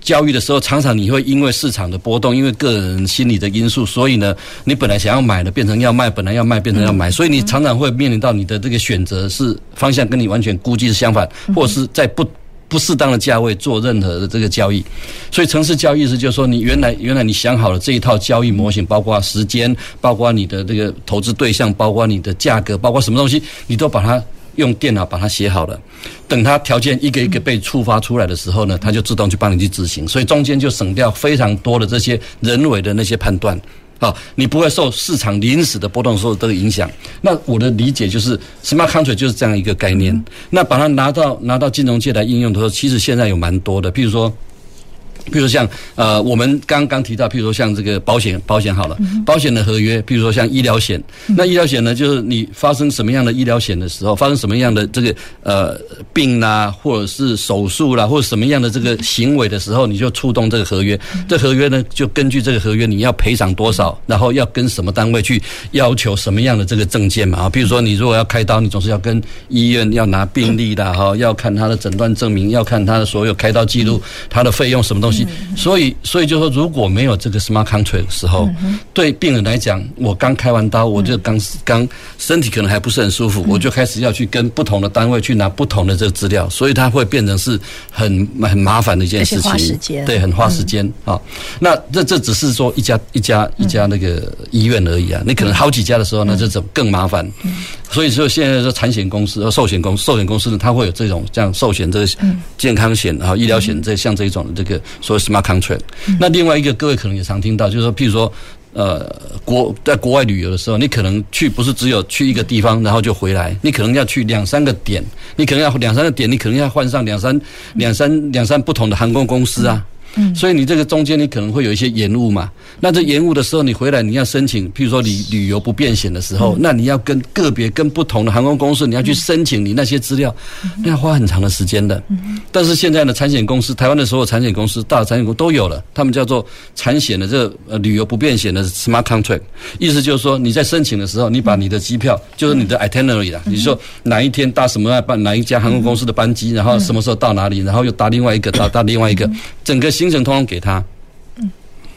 交易的时候，常常你会因为市场的波动，因为个人心理的因素，所以呢，你本来想要买的变成要卖，本来要卖变成要买，所以你常常会面临到你的这个选择是方向跟你完全估计是相反，或者是在不不适当的价位做任何的这个交易。所以城市交易是就是说，你原来原来你想好了这一套交易模型，包括时间，包括你的这个投资对象，包括你的价格，包括什么东西，你都把它。用电脑把它写好了，等它条件一个一个被触发出来的时候呢，它就自动去帮你去执行，所以中间就省掉非常多的这些人为的那些判断，啊，你不会受市场临时的波动受这个影响。那我的理解就是，smart contract 就是这样一个概念。那把它拿到拿到金融界来应用的时候，其实现在有蛮多的，譬如说。比如像呃，我们刚刚提到，譬如说像这个保险，保险好了，保险的合约，比如说像医疗险，那医疗险呢，就是你发生什么样的医疗险的时候，发生什么样的这个呃病啦，或者是手术啦，或者什么样的这个行为的时候，你就触动这个合约。这合约呢，就根据这个合约，你要赔偿多少，然后要跟什么单位去要求什么样的这个证件嘛啊？比如说你如果要开刀，你总是要跟医院要拿病历的哈，要看他的诊断证明，要看他的所有开刀记录，他的费用什么东西。所以，所以就说，如果没有这个 smart contract 的时候，对病人来讲，我刚开完刀，我就刚刚身体可能还不是很舒服，我就开始要去跟不同的单位去拿不同的这个资料，所以它会变成是很很麻烦的一件事情，对，很花时间啊。那这这只是说一家一家一家那个医院而已啊，你可能好几家的时候，那就怎么更麻烦。所以说现在说产险公司和寿险公司，寿险公司呢，它会有这种像寿险这个健康险啊医疗险这像这一种的这个所谓 smart contract。那另外一个各位可能也常听到，就是说譬如说呃国在国外旅游的时候，你可能去不是只有去一个地方然后就回来，你可能要去两三个点，你可能要两三个点，你可能要换上两三两三两三不同的航空公司啊。嗯，所以你这个中间你可能会有一些延误嘛？那这延误的时候，你回来你要申请，譬如说你旅游不便险的时候，那你要跟个别跟不同的航空公司，你要去申请你那些资料，那要花很长的时间的。但是现在呢产险公司，台湾的所有产险公司，大的产险公司都有了，他们叫做产险的这个呃旅游不便险的 smart contract，意思就是说你在申请的时候，你把你的机票，就是你的 itinerary 啦，你说哪一天搭什么班，哪一家航空公司的班机，然后什么时候到哪里，然后又搭另外一个，搭搭另外一个，整个行程通通给他。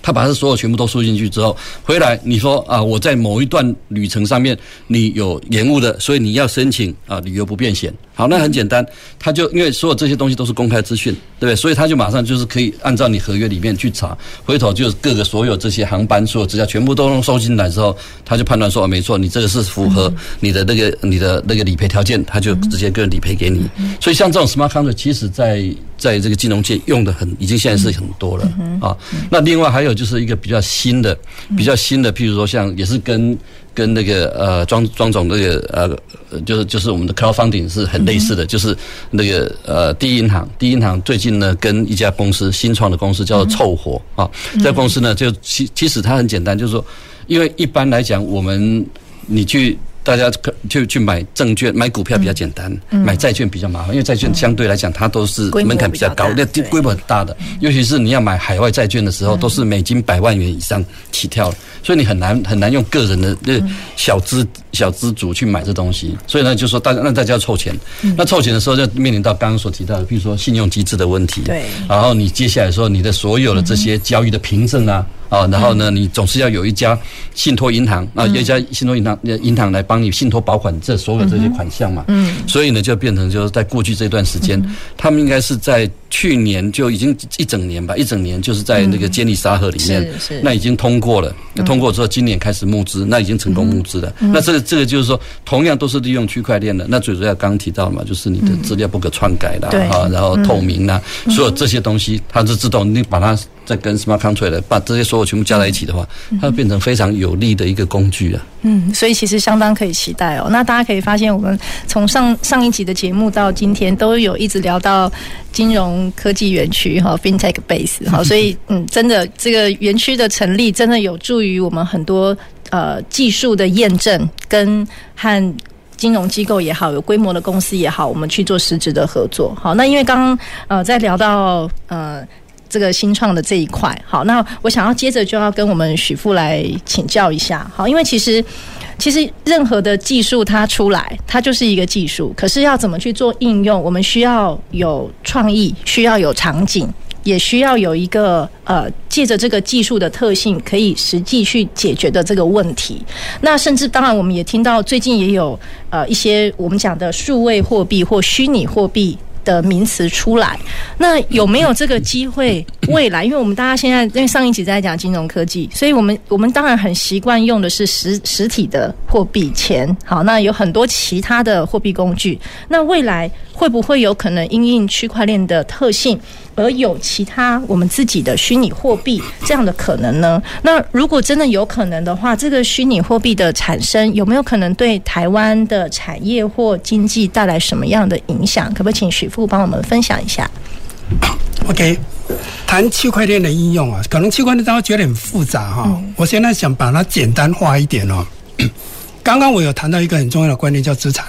他把这所有全部都输进去之后，回来你说啊，我在某一段旅程上面你有延误的，所以你要申请啊旅游不便险。好，那很简单，他就因为所有这些东西都是公开资讯，对不对？所以他就马上就是可以按照你合约里面去查，回头就各个所有这些航班所有资料全部都能收进来之后，他就判断说，没错，你这个是符合你的那个你的那个理赔条件，他就直接个人理赔给你。所以像这种 smart contract，其实在在这个金融界用的很，已经现在是很多了啊。那另外还有就是一个比较新的，比较新的，譬如说像也是跟跟那个呃庄庄总那个呃就是就是我们的 crowdfunding 是很类似的，就是那个呃第一银行，第一银行最近呢跟一家公司新创的公司叫做凑活啊，这公司呢就其其实它很简单，就是说，因为一般来讲我们你去。大家就去买证券、买股票比较简单，嗯、买债券比较麻烦，因为债券相对来讲它都是门槛比较高，那规模很大的。尤其是你要买海外债券的时候，都是美金百万元以上起跳，所以你很难很难用个人的那小资小资主去买这东西。所以呢，就说大家那大家要凑钱，那凑钱的时候就面临到刚刚所提到的，比如说信用机制的问题。对。然后你接下来说你的所有的这些交易的凭证啊。啊，然后呢，你总是要有一家信托银行啊，有一家信托银行银行来帮你信托保管这所有这些款项嘛。嗯。所以呢，就变成就是在过去这段时间，他们应该是在去年就已经一整年吧，一整年就是在那个监理沙盒里面，那已经通过了。通过之后，今年开始募资，那已经成功募资了。那这个这个就是说，同样都是利用区块链的，那最主要刚刚提到嘛，就是你的资料不可篡改的啊，然后透明呐，所有这些东西，它是自动你把它。再跟 smart contract 的，把这些所有全部加在一起的话，它会变成非常有利的一个工具啊。嗯，所以其实相当可以期待哦。那大家可以发现，我们从上上一集的节目到今天，都有一直聊到金融科技园区哈，FinTech Base 哈。所以嗯，真的这个园区的成立，真的有助于我们很多。呃技术的验证跟和。金融机构也好，有规模的公司也好，我们去做实质的合作。好，那因为刚刚呃在聊到呃这个新创的这一块，好，那我想要接着就要跟我们许富来请教一下。好，因为其实其实任何的技术它出来，它就是一个技术，可是要怎么去做应用，我们需要有创意，需要有场景。也需要有一个呃，借着这个技术的特性，可以实际去解决的这个问题。那甚至当然，我们也听到最近也有呃一些我们讲的数位货币或虚拟货币的名词出来。那有没有这个机会？未来，因为我们大家现在因为上一集在讲金融科技，所以我们我们当然很习惯用的是实实体的货币钱。好，那有很多其他的货币工具。那未来会不会有可能因应区块链的特性？而有其他我们自己的虚拟货币这样的可能呢？那如果真的有可能的话，这个虚拟货币的产生有没有可能对台湾的产业或经济带来什么样的影响？可不可以请许富帮我们分享一下？OK，谈区块链的应用啊，可能区块链大家觉得很复杂哈、哦。我现在想把它简单化一点哦。刚刚我有谈到一个很重要的观念，叫资产。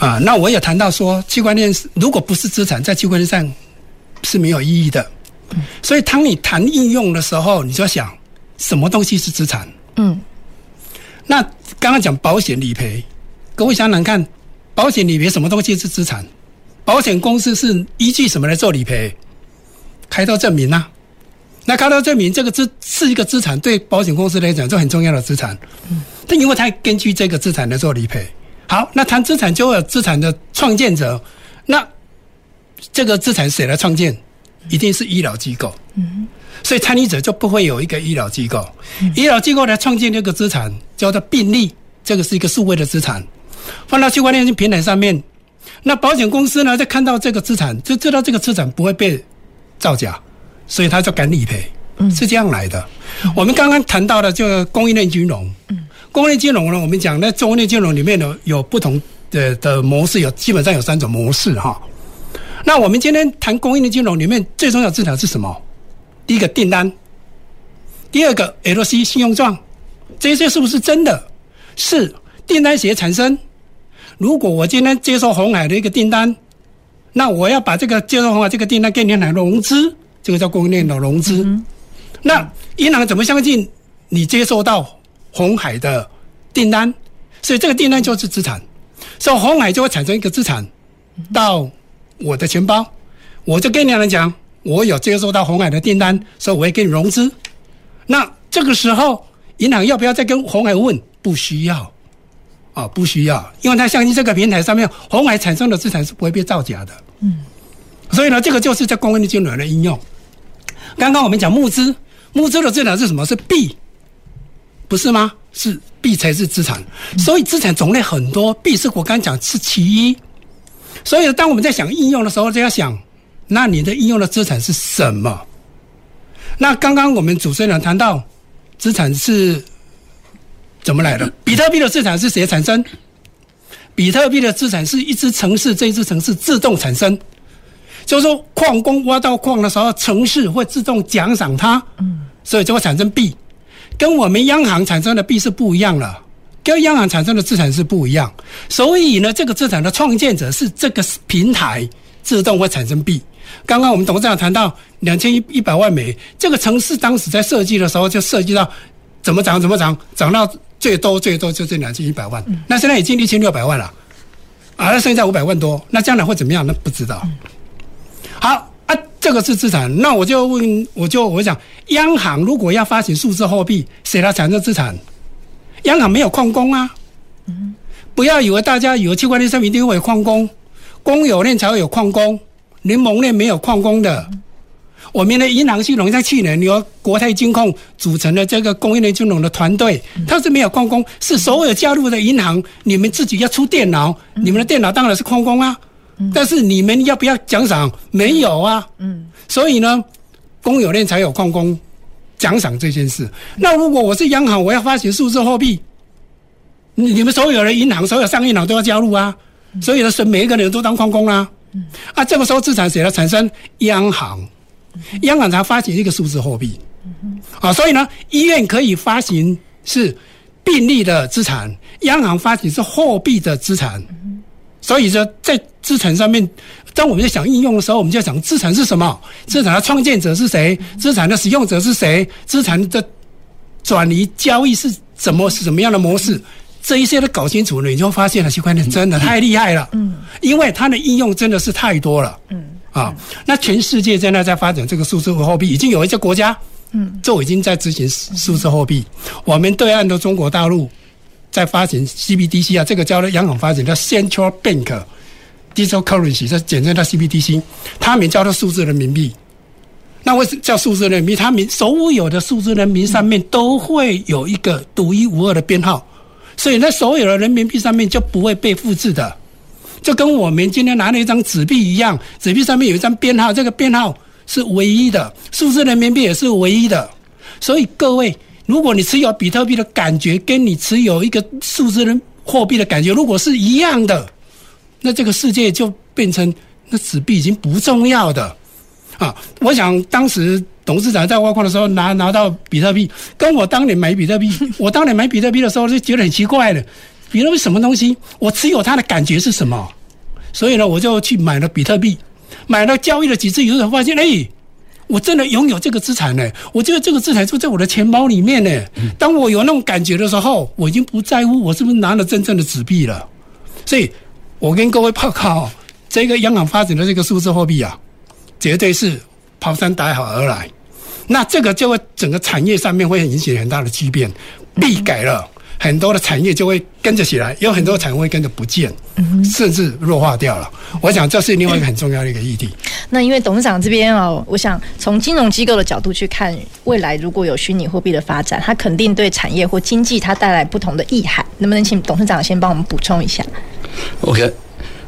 嗯。啊，那我也谈到说，区块链如果不是资产，在区块链上是没有意义的。所以，当你谈应用的时候，你就要想什么东西是资产？嗯。那刚刚讲保险理赔，各位想想看，保险理赔什么东西是资产？保险公司是依据什么来做理赔？开刀证明啊。那开刀证明这个资是一个资产，对保险公司来讲，这很重要的资产。嗯。但因为它根据这个资产来做理赔。好，那谈资产就会有资产的创建者，那这个资产谁来创建？一定是医疗机构。嗯，所以参与者就不会有一个医疗机构。嗯、医疗机构来创建这个资产叫做病例，这个是一个数位的资产，放到区块链平台上面。那保险公司呢，在看到这个资产，就知道这个资产不会被造假，所以他就敢理赔。嗯，是这样来的。嗯、我们刚刚谈到的这个供应链金融。嗯。供应链金融呢，我们讲那供应链金融里面呢，有不同的的模式，有基本上有三种模式哈。那我们今天谈供应链金融里面最重要资产是什么？第一个订单，第二个 LC 信用状，这些是不是真的？是订单谁产生？如果我今天接受红海的一个订单，那我要把这个接受红海这个订单给银行融资，这个叫供应链的融资。嗯、那银行怎么相信你接受到？红海的订单，所以这个订单就是资产，所以红海就会产生一个资产到我的钱包，我就跟银行讲，我有接收到红海的订单，所以我会给你融资。那这个时候，银行要不要再跟红海问？不需要，啊，不需要，因为他相信这个平台上面红海产生的资产是不会被造假的。嗯，所以呢，这个就是在供应链金融的应用。刚刚我们讲募资，募资的资产是什么？是币。不是吗？是币才是资产，所以资产种类很多，币是我刚讲是其一。所以当我们在想应用的时候，就要想，那你的应用的资产是什么？那刚刚我们主持人谈到，资产是怎么来的？比特币的资产是谁产生？比特币的资产是一只城市，这一只城市自动产生，就是说矿工挖到矿的时候，城市会自动奖赏它，所以就会产生币。跟我们央行产生的币是不一样了，跟央行产生的资产是不一样，所以呢，这个资产的创建者是这个平台自动会产生币。刚刚我们董事长谈到两千一一百万美，这个城市当时在设计的时候就设计到怎么涨怎么涨，涨到最多最多就这两千一百万，那现在已经一千六百万了，啊，那剩下五百万多，那将来会怎么样？那不知道。好。这个是资产，那我就问，我就我想，央行如果要发行数字货币，谁来产生资产？央行没有矿工啊，不要以为大家以为区块链上面一定会有矿工，公有链才会有矿工，联盟链没有矿工的。我们的银行系统在去年由国泰金控组成的这个供应链金融的团队，它是没有矿工，是所有加入的银行，你们自己要出电脑，你们的电脑当然是矿工啊。但是你们要不要奖赏？没有啊。嗯。所以呢，公有链才有矿工奖赏这件事。那如果我是央行，我要发行数字货币，你们所有的银行、所有商业银行都要加入啊。所以呢，是每一个人都当矿工啦啊。啊，这个时候资产谁来产生？央行，央行才发行一个数字货币。啊，所以呢，医院可以发行是病例的资产，央行发行是货币的资产。所以说，在资产上面，当我们在想应用的时候，我们就要想资产是什么？资产的创建者是谁？资产的使用者是谁？资产的转移交易是怎么是什么样的模式？这一些都搞清楚了，你就发现了区块链真的太厉害了。嗯，因为它的应用真的是太多了。嗯，啊，那全世界现在在发展这个数字货币，已经有一些国家，嗯，就已经在执行数字货币。我们对岸的中国大陆。在发行 CBDC 啊，这个叫做央行发行叫 Central Bank Digital Currency，这简称叫 CBDC，它名叫做数字人民币。那为什么叫数字人民币？它名所有的数字人民币上面都会有一个独一无二的编号，所以那所有的人民币上面就不会被复制的，就跟我们今天拿了一张纸币一样，纸币上面有一张编号，这个编号是唯一的，数字人民币也是唯一的。所以各位。如果你持有比特币的感觉，跟你持有一个数字人货币的感觉，如果是一样的，那这个世界就变成那纸币已经不重要的啊！我想当时董事长在挖矿的时候拿拿到比特币，跟我当年买比特币，我当年买比特币的时候就觉得很奇怪了，比特币什么东西？我持有它的感觉是什么？所以呢，我就去买了比特币，买了交易了几次以后，发现哎。我真的拥有这个资产呢，我觉得这个资产就在我的钱包里面呢。当我有那种感觉的时候，我已经不在乎我是不是拿了真正的纸币了。所以，我跟各位报告，这个央行发展的这个数字货币啊，绝对是抛山打海而来。那这个就会整个产业上面会引起很大的巨变，币改了。很多的产业就会跟着起来，有很多产业会跟着不见，甚至弱化掉了。我想这是另外一个很重要的一个议题。那因为董事长这边哦，我想从金融机构的角度去看，未来如果有虚拟货币的发展，它肯定对产业或经济它带来不同的意涵。能不能请董事长先帮我们补充一下？OK，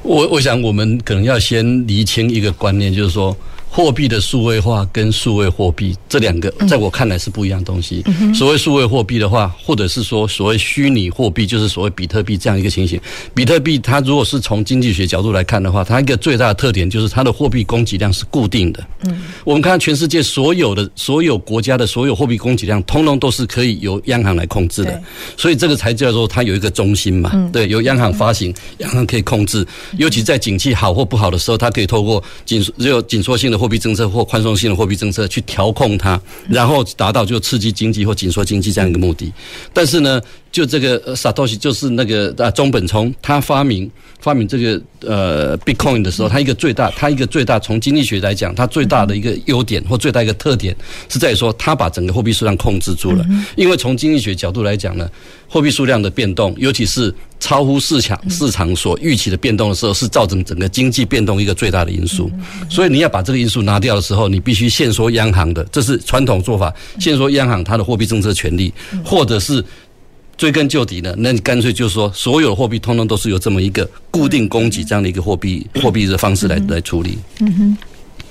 我我想我们可能要先厘清一个观念，就是说。货币的数位化跟数位货币这两个，在我看来是不一样东西。所谓数位货币的话，或者是说所谓虚拟货币，就是所谓比特币这样一个情形。比特币它如果是从经济学角度来看的话，它一个最大的特点就是它的货币供给量是固定的。嗯，我们看全世界所有的所有国家的所有货币供给量，通通都是可以由央行来控制的。所以这个才叫做它有一个中心嘛。对，由央行发行，央行可以控制。尤其在景气好或不好的时候，它可以透过紧只有紧缩性的货。货币政策或宽松性的货币政策去调控它，然后达到就刺激经济或紧缩经济这样一个目的。但是呢，就这个 Satoshi 就是那个啊中本聪，他发明发明这个呃 Bitcoin 的时候，他一个最大，他一个最大从经济学来讲，他最大的一个优点或最大一个特点是在于说，他把整个货币数量控制住了。因为从经济学角度来讲呢，货币数量的变动，尤其是超乎市场市场所预期的变动的时候，是造成整个经济变动一个最大的因素。所以你要把这个因素拿掉的时候，你必须限缩央行的，这是传统做法，限缩央行它的货币政策权利，或者是。追根究底呢，那你干脆就是说，所有的货币通通都是由这么一个固定供给这样的一个货币货币的方式来来处理。嗯哼。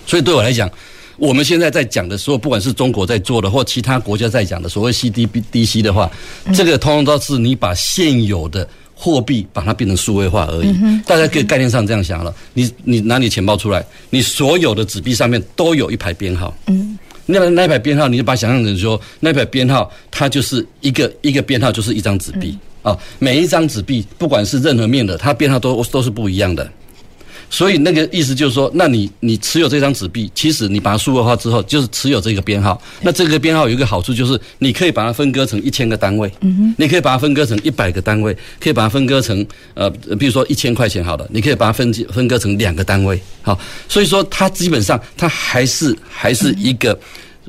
所以对我来讲，我们现在在讲的时候，不管是中国在做的，或其他国家在讲的所谓 CDBDC 的话，这个通通都是你把现有的货币把它变成数位化而已。大家可以概念上这样想了，你你拿你钱包出来，你所有的纸币上面都有一排编号。嗯。那那排编号，你就把它想象成说，那排编号它就是一个一个编号，就是一张纸币啊。每一张纸币，不管是任何面的，它编号都都是不一样的。所以那个意思就是说，那你你持有这张纸币，其实你把它数位化之后，就是持有这个编号。那这个编号有一个好处，就是你可以把它分割成一千个单位，嗯，你可以把它分割成一百个单位，可以把它分割成呃，比如说一千块钱好了，你可以把它分分割成两个单位，好，所以说它基本上它还是还是一个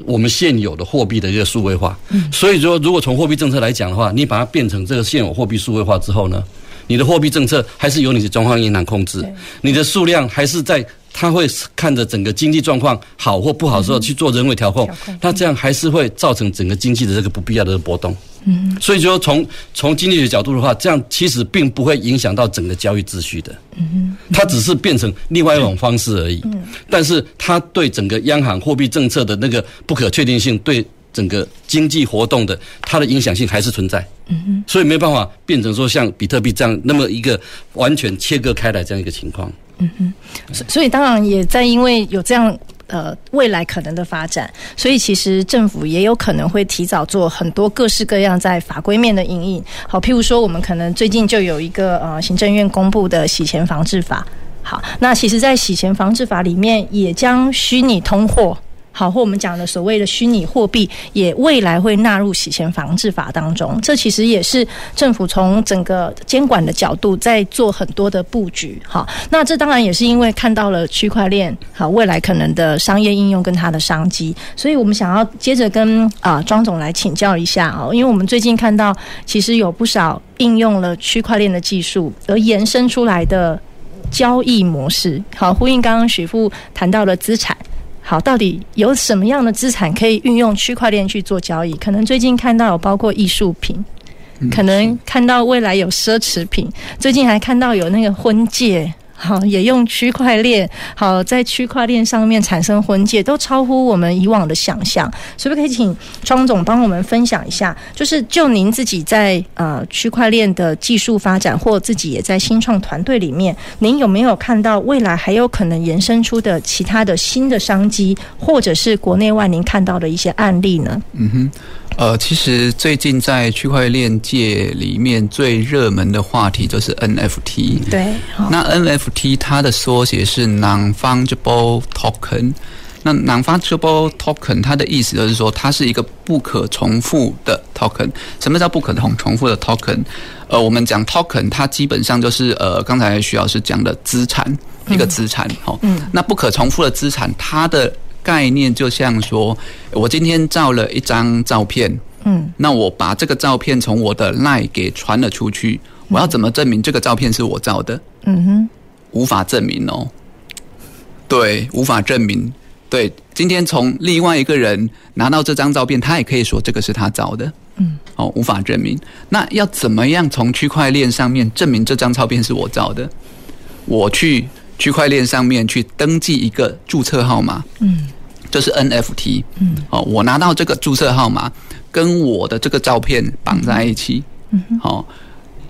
我们现有的货币的一个数位化。嗯，所以说如果从货币政策来讲的话，你把它变成这个现有货币数位化之后呢，你的货币政策还是由你的中央银行控制，你的数量还是在，他会看着整个经济状况好或不好的时候去做人为调控，那这样还是会造成整个经济的这个不必要的波动。嗯，所以说从从经济学角度的话，这样其实并不会影响到整个交易秩序的。嗯，它只是变成另外一种方式而已。嗯，但是它对整个央行货币政策的那个不可确定性，对。整个经济活动的它的影响性还是存在，嗯哼，所以没办法变成说像比特币这样那么一个完全切割开来这样一个情况，嗯哼，所以当然也在因为有这样呃未来可能的发展，所以其实政府也有可能会提早做很多各式各样在法规面的因应。好，譬如说我们可能最近就有一个呃行政院公布的洗钱防治法。好，那其实，在洗钱防治法里面，也将虚拟通货，好，或我们讲的所谓的虚拟货币，也未来会纳入洗钱防治法当中。这其实也是政府从整个监管的角度在做很多的布局。好，那这当然也是因为看到了区块链，好，未来可能的商业应用跟它的商机，所以我们想要接着跟啊庄总来请教一下啊，因为我们最近看到，其实有不少应用了区块链的技术而延伸出来的。交易模式，好，呼应刚刚许富谈到的资产，好，到底有什么样的资产可以运用区块链去做交易？可能最近看到有包括艺术品，可能看到未来有奢侈品，最近还看到有那个婚戒。好，也用区块链，好，在区块链上面产生婚戒，都超乎我们以往的想象。所以，可以请庄总帮我们分享一下，就是就您自己在呃区块链的技术发展，或自己也在新创团队里面，您有没有看到未来还有可能延伸出的其他的新的商机，或者是国内外您看到的一些案例呢？嗯哼。呃，其实最近在区块链界里面最热门的话题就是 NFT。对，那 NFT 它的缩写是 Non-Fungible Token。那 Non-Fungible Token 它的意思就是说，它是一个不可重复的 Token。什么叫不可重重复的 Token？呃，我们讲 Token，它基本上就是呃，刚才徐老师讲的资产，一个资产。好，嗯，那不可重复的资产，它的概念就像说，我今天照了一张照片，嗯，那我把这个照片从我的 LINE 给传了出去，我要怎么证明这个照片是我照的？嗯哼，无法证明哦。对，无法证明。对，今天从另外一个人拿到这张照片，他也可以说这个是他照的。嗯，哦，无法证明。那要怎么样从区块链上面证明这张照片是我照的？我去区块链上面去登记一个注册号码。嗯。这是 NFT，嗯，哦，我拿到这个注册号码，跟我的这个照片绑在一起，嗯，好，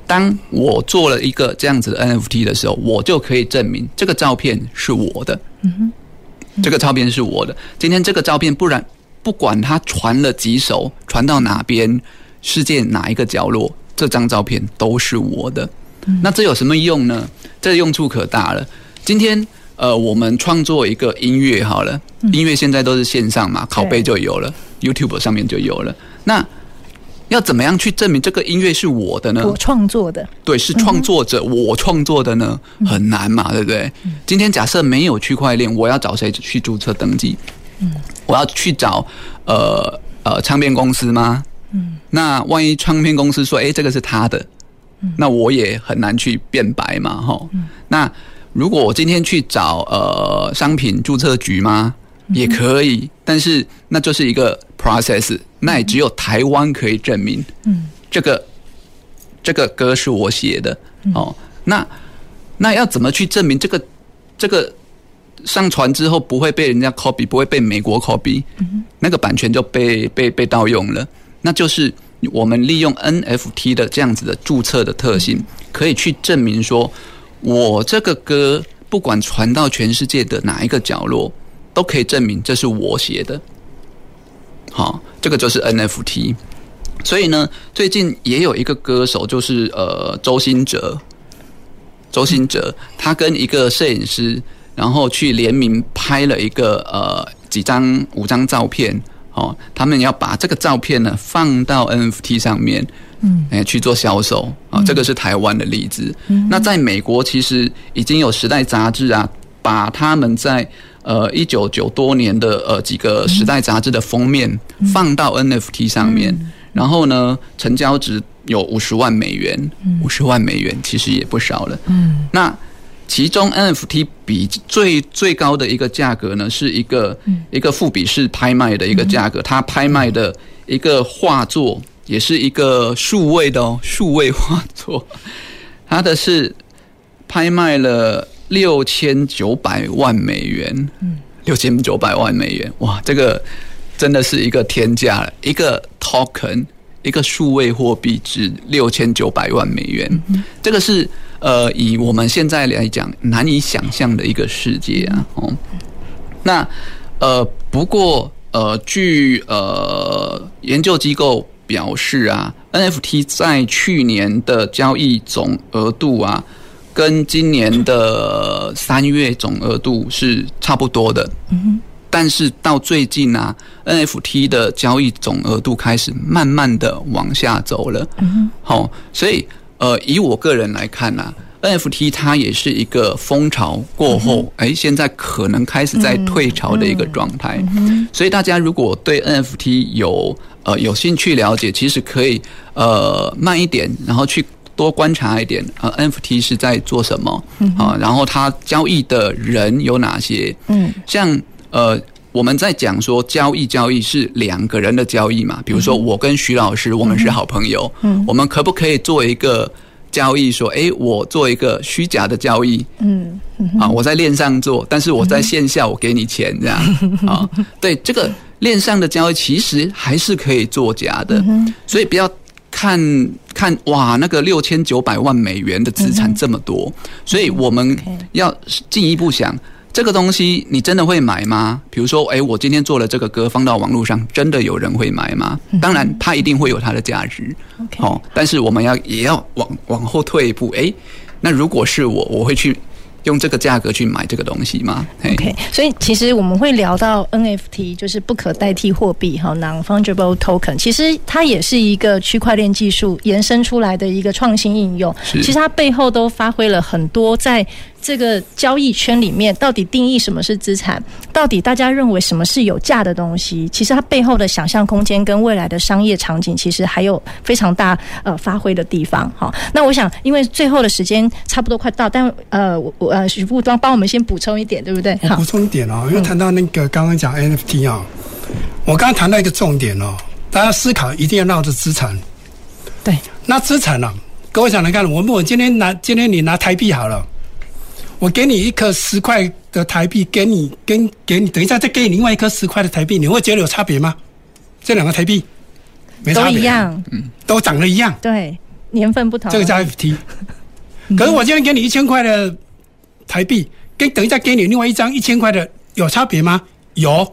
当我做了一个这样子的 NFT 的时候，我就可以证明这个照片是我的，嗯哼，这个照片是我的。今天这个照片，不然不管它传了几手，传到哪边，世界哪一个角落，这张照片都是我的。那这有什么用呢？这用处可大了。今天。呃，我们创作一个音乐好了，音乐现在都是线上嘛，拷贝就有了，YouTube 上面就有了。那要怎么样去证明这个音乐是我的呢？我创作的，对，是创作者，嗯、我创作的呢，很难嘛，对不对？嗯、今天假设没有区块链，我要找谁去注册登记？嗯，我要去找呃呃唱片公司吗？嗯，那万一唱片公司说，哎，这个是他的，那我也很难去辩白嘛，哈、嗯，那。如果我今天去找呃商品注册局吗？也可以，但是那就是一个 process，那也只有台湾可以证明。嗯，这个这个歌是我写的哦。那那要怎么去证明这个这个上传之后不会被人家 copy，不会被美国 copy？嗯那个版权就被被被盗用了。那就是我们利用 NFT 的这样子的注册的特性，可以去证明说。我这个歌不管传到全世界的哪一个角落，都可以证明这是我写的。好，这个就是 NFT。所以呢，最近也有一个歌手，就是呃周兴哲。周兴哲他跟一个摄影师，然后去联名拍了一个呃几张五张照片。哦，他们要把这个照片呢放到 NFT 上面。嗯，哎，去做销售。啊，这个是台湾的例子。嗯，那在美国，其实已经有《时代》杂志啊，把他们在呃一九九多年的呃几个《时代》杂志的封面放到 NFT 上面，然后呢，成交值有五十万美元，五十万美元其实也不少了。嗯，那其中 NFT 比最最高的一个价格呢，是一个一个富比士拍卖的一个价格，它拍卖的一个画作。也是一个数位的哦，数位画作，它的是拍卖了六千九百万美元，嗯，六千九百万美元，哇，这个真的是一个天价了，一个 token，一个数位货币值六千九百万美元，嗯，这个是呃，以我们现在来讲难以想象的一个世界啊，哦，那。呃，不过呃，据呃研究机构表示啊，NFT 在去年的交易总额度啊，跟今年的三月总额度是差不多的。但是到最近啊，NFT 的交易总额度开始慢慢的往下走了。好，所以呃，以我个人来看呢、啊。NFT 它也是一个风潮过后，哎、嗯，现在可能开始在退潮的一个状态。所以大家如果对 NFT 有呃有兴趣了解，其实可以呃慢一点，然后去多观察一点呃 NFT 是在做什么啊、然后它交易的人有哪些？嗯，像呃我们在讲说交易交易是两个人的交易嘛，比如说我跟徐老师，我们是好朋友，嗯，我们可不可以做一个？交易说：“哎，我做一个虚假的交易，嗯，啊，我在链上做，但是我在线下我给你钱，这样。啊，对，这个链上的交易其实还是可以作假的，所以不要看看哇，那个六千九百万美元的资产这么多，所以我们要进一步想。”这个东西你真的会买吗？比如说，哎，我今天做了这个歌放到网络上，真的有人会买吗？当然，它一定会有它的价值。好，但是我们要也要往往后退一步。哎，那如果是我，我会去。用这个价格去买这个东西吗？OK，所以其实我们会聊到 NFT，就是不可代替货币哈，Non-Fungible Token。其实它也是一个区块链技术延伸出来的一个创新应用。其实它背后都发挥了很多，在这个交易圈里面，到底定义什么是资产，到底大家认为什么是有价的东西，其实它背后的想象空间跟未来的商业场景，其实还有非常大呃发挥的地方。好，那我想，因为最后的时间差不多快到，但呃我。呃，许副帮帮我们先补充一点，对不对？我补充一点哦，因为谈到那个刚刚讲 NFT 啊、嗯，我刚刚谈到一个重点哦，大家思考一定要绕着资产。对，那资产呢、啊？各位想来看，我们我今天拿今天你拿台币好了，我给你一颗十块的台币，给你跟给你，等一下再给你另外一颗十块的台币，你会觉得有差别吗？这两个台币没差别，都一样，嗯，都长得一样，对，年份不同，这个叫 FT。可是我今天给你一千块的。台币跟等一下给你另外一张一千块的有差别吗？有，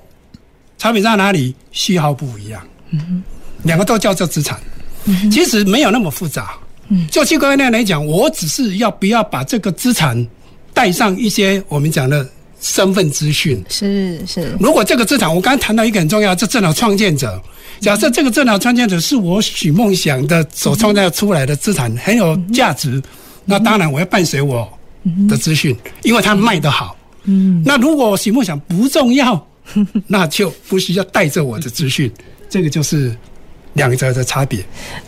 差别在哪里？序号不一样。嗯哼，两个都叫做资产。嗯，其实没有那么复杂。嗯，就区块链来讲，我只是要不要把这个资产带上一些我们讲的身份资讯。是是。如果这个资产，我刚才谈到一个很重要，这电脑创建者。假设这个电脑创建者是我许梦想的所创造出来的资产，很有价值，那当然我要伴随我。的资讯，因为它卖得好。嗯，那如果许梦想不重要，那就不需要带着我的资讯。这个就是。两者的差别。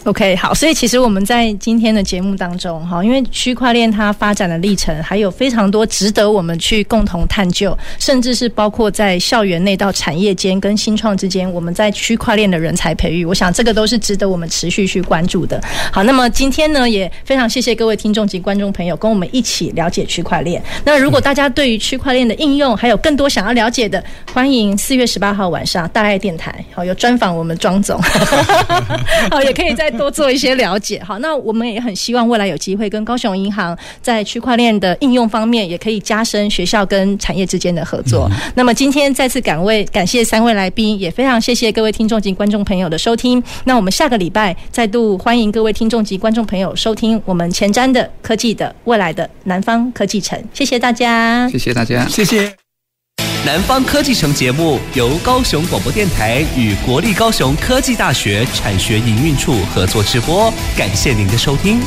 OK，好，所以其实我们在今天的节目当中，哈，因为区块链它发展的历程还有非常多值得我们去共同探究，甚至是包括在校园内到产业间跟新创之间，我们在区块链的人才培育，我想这个都是值得我们持续去关注的。好，那么今天呢，也非常谢谢各位听众及观众朋友跟我们一起了解区块链。那如果大家对于区块链的应用还有更多想要了解的，欢迎四月十八号晚上大爱电台，好，有专访我们庄总。好，也可以再多做一些了解。好，那我们也很希望未来有机会跟高雄银行在区块链的应用方面，也可以加深学校跟产业之间的合作。嗯、那么今天再次感位感谢三位来宾，也非常谢谢各位听众及观众朋友的收听。那我们下个礼拜再度欢迎各位听众及观众朋友收听我们前瞻的科技的未来的南方科技城。谢谢大家，谢谢大家，谢谢。南方科技城节目由高雄广播电台与国立高雄科技大学产学营运处合作直播，感谢您的收听。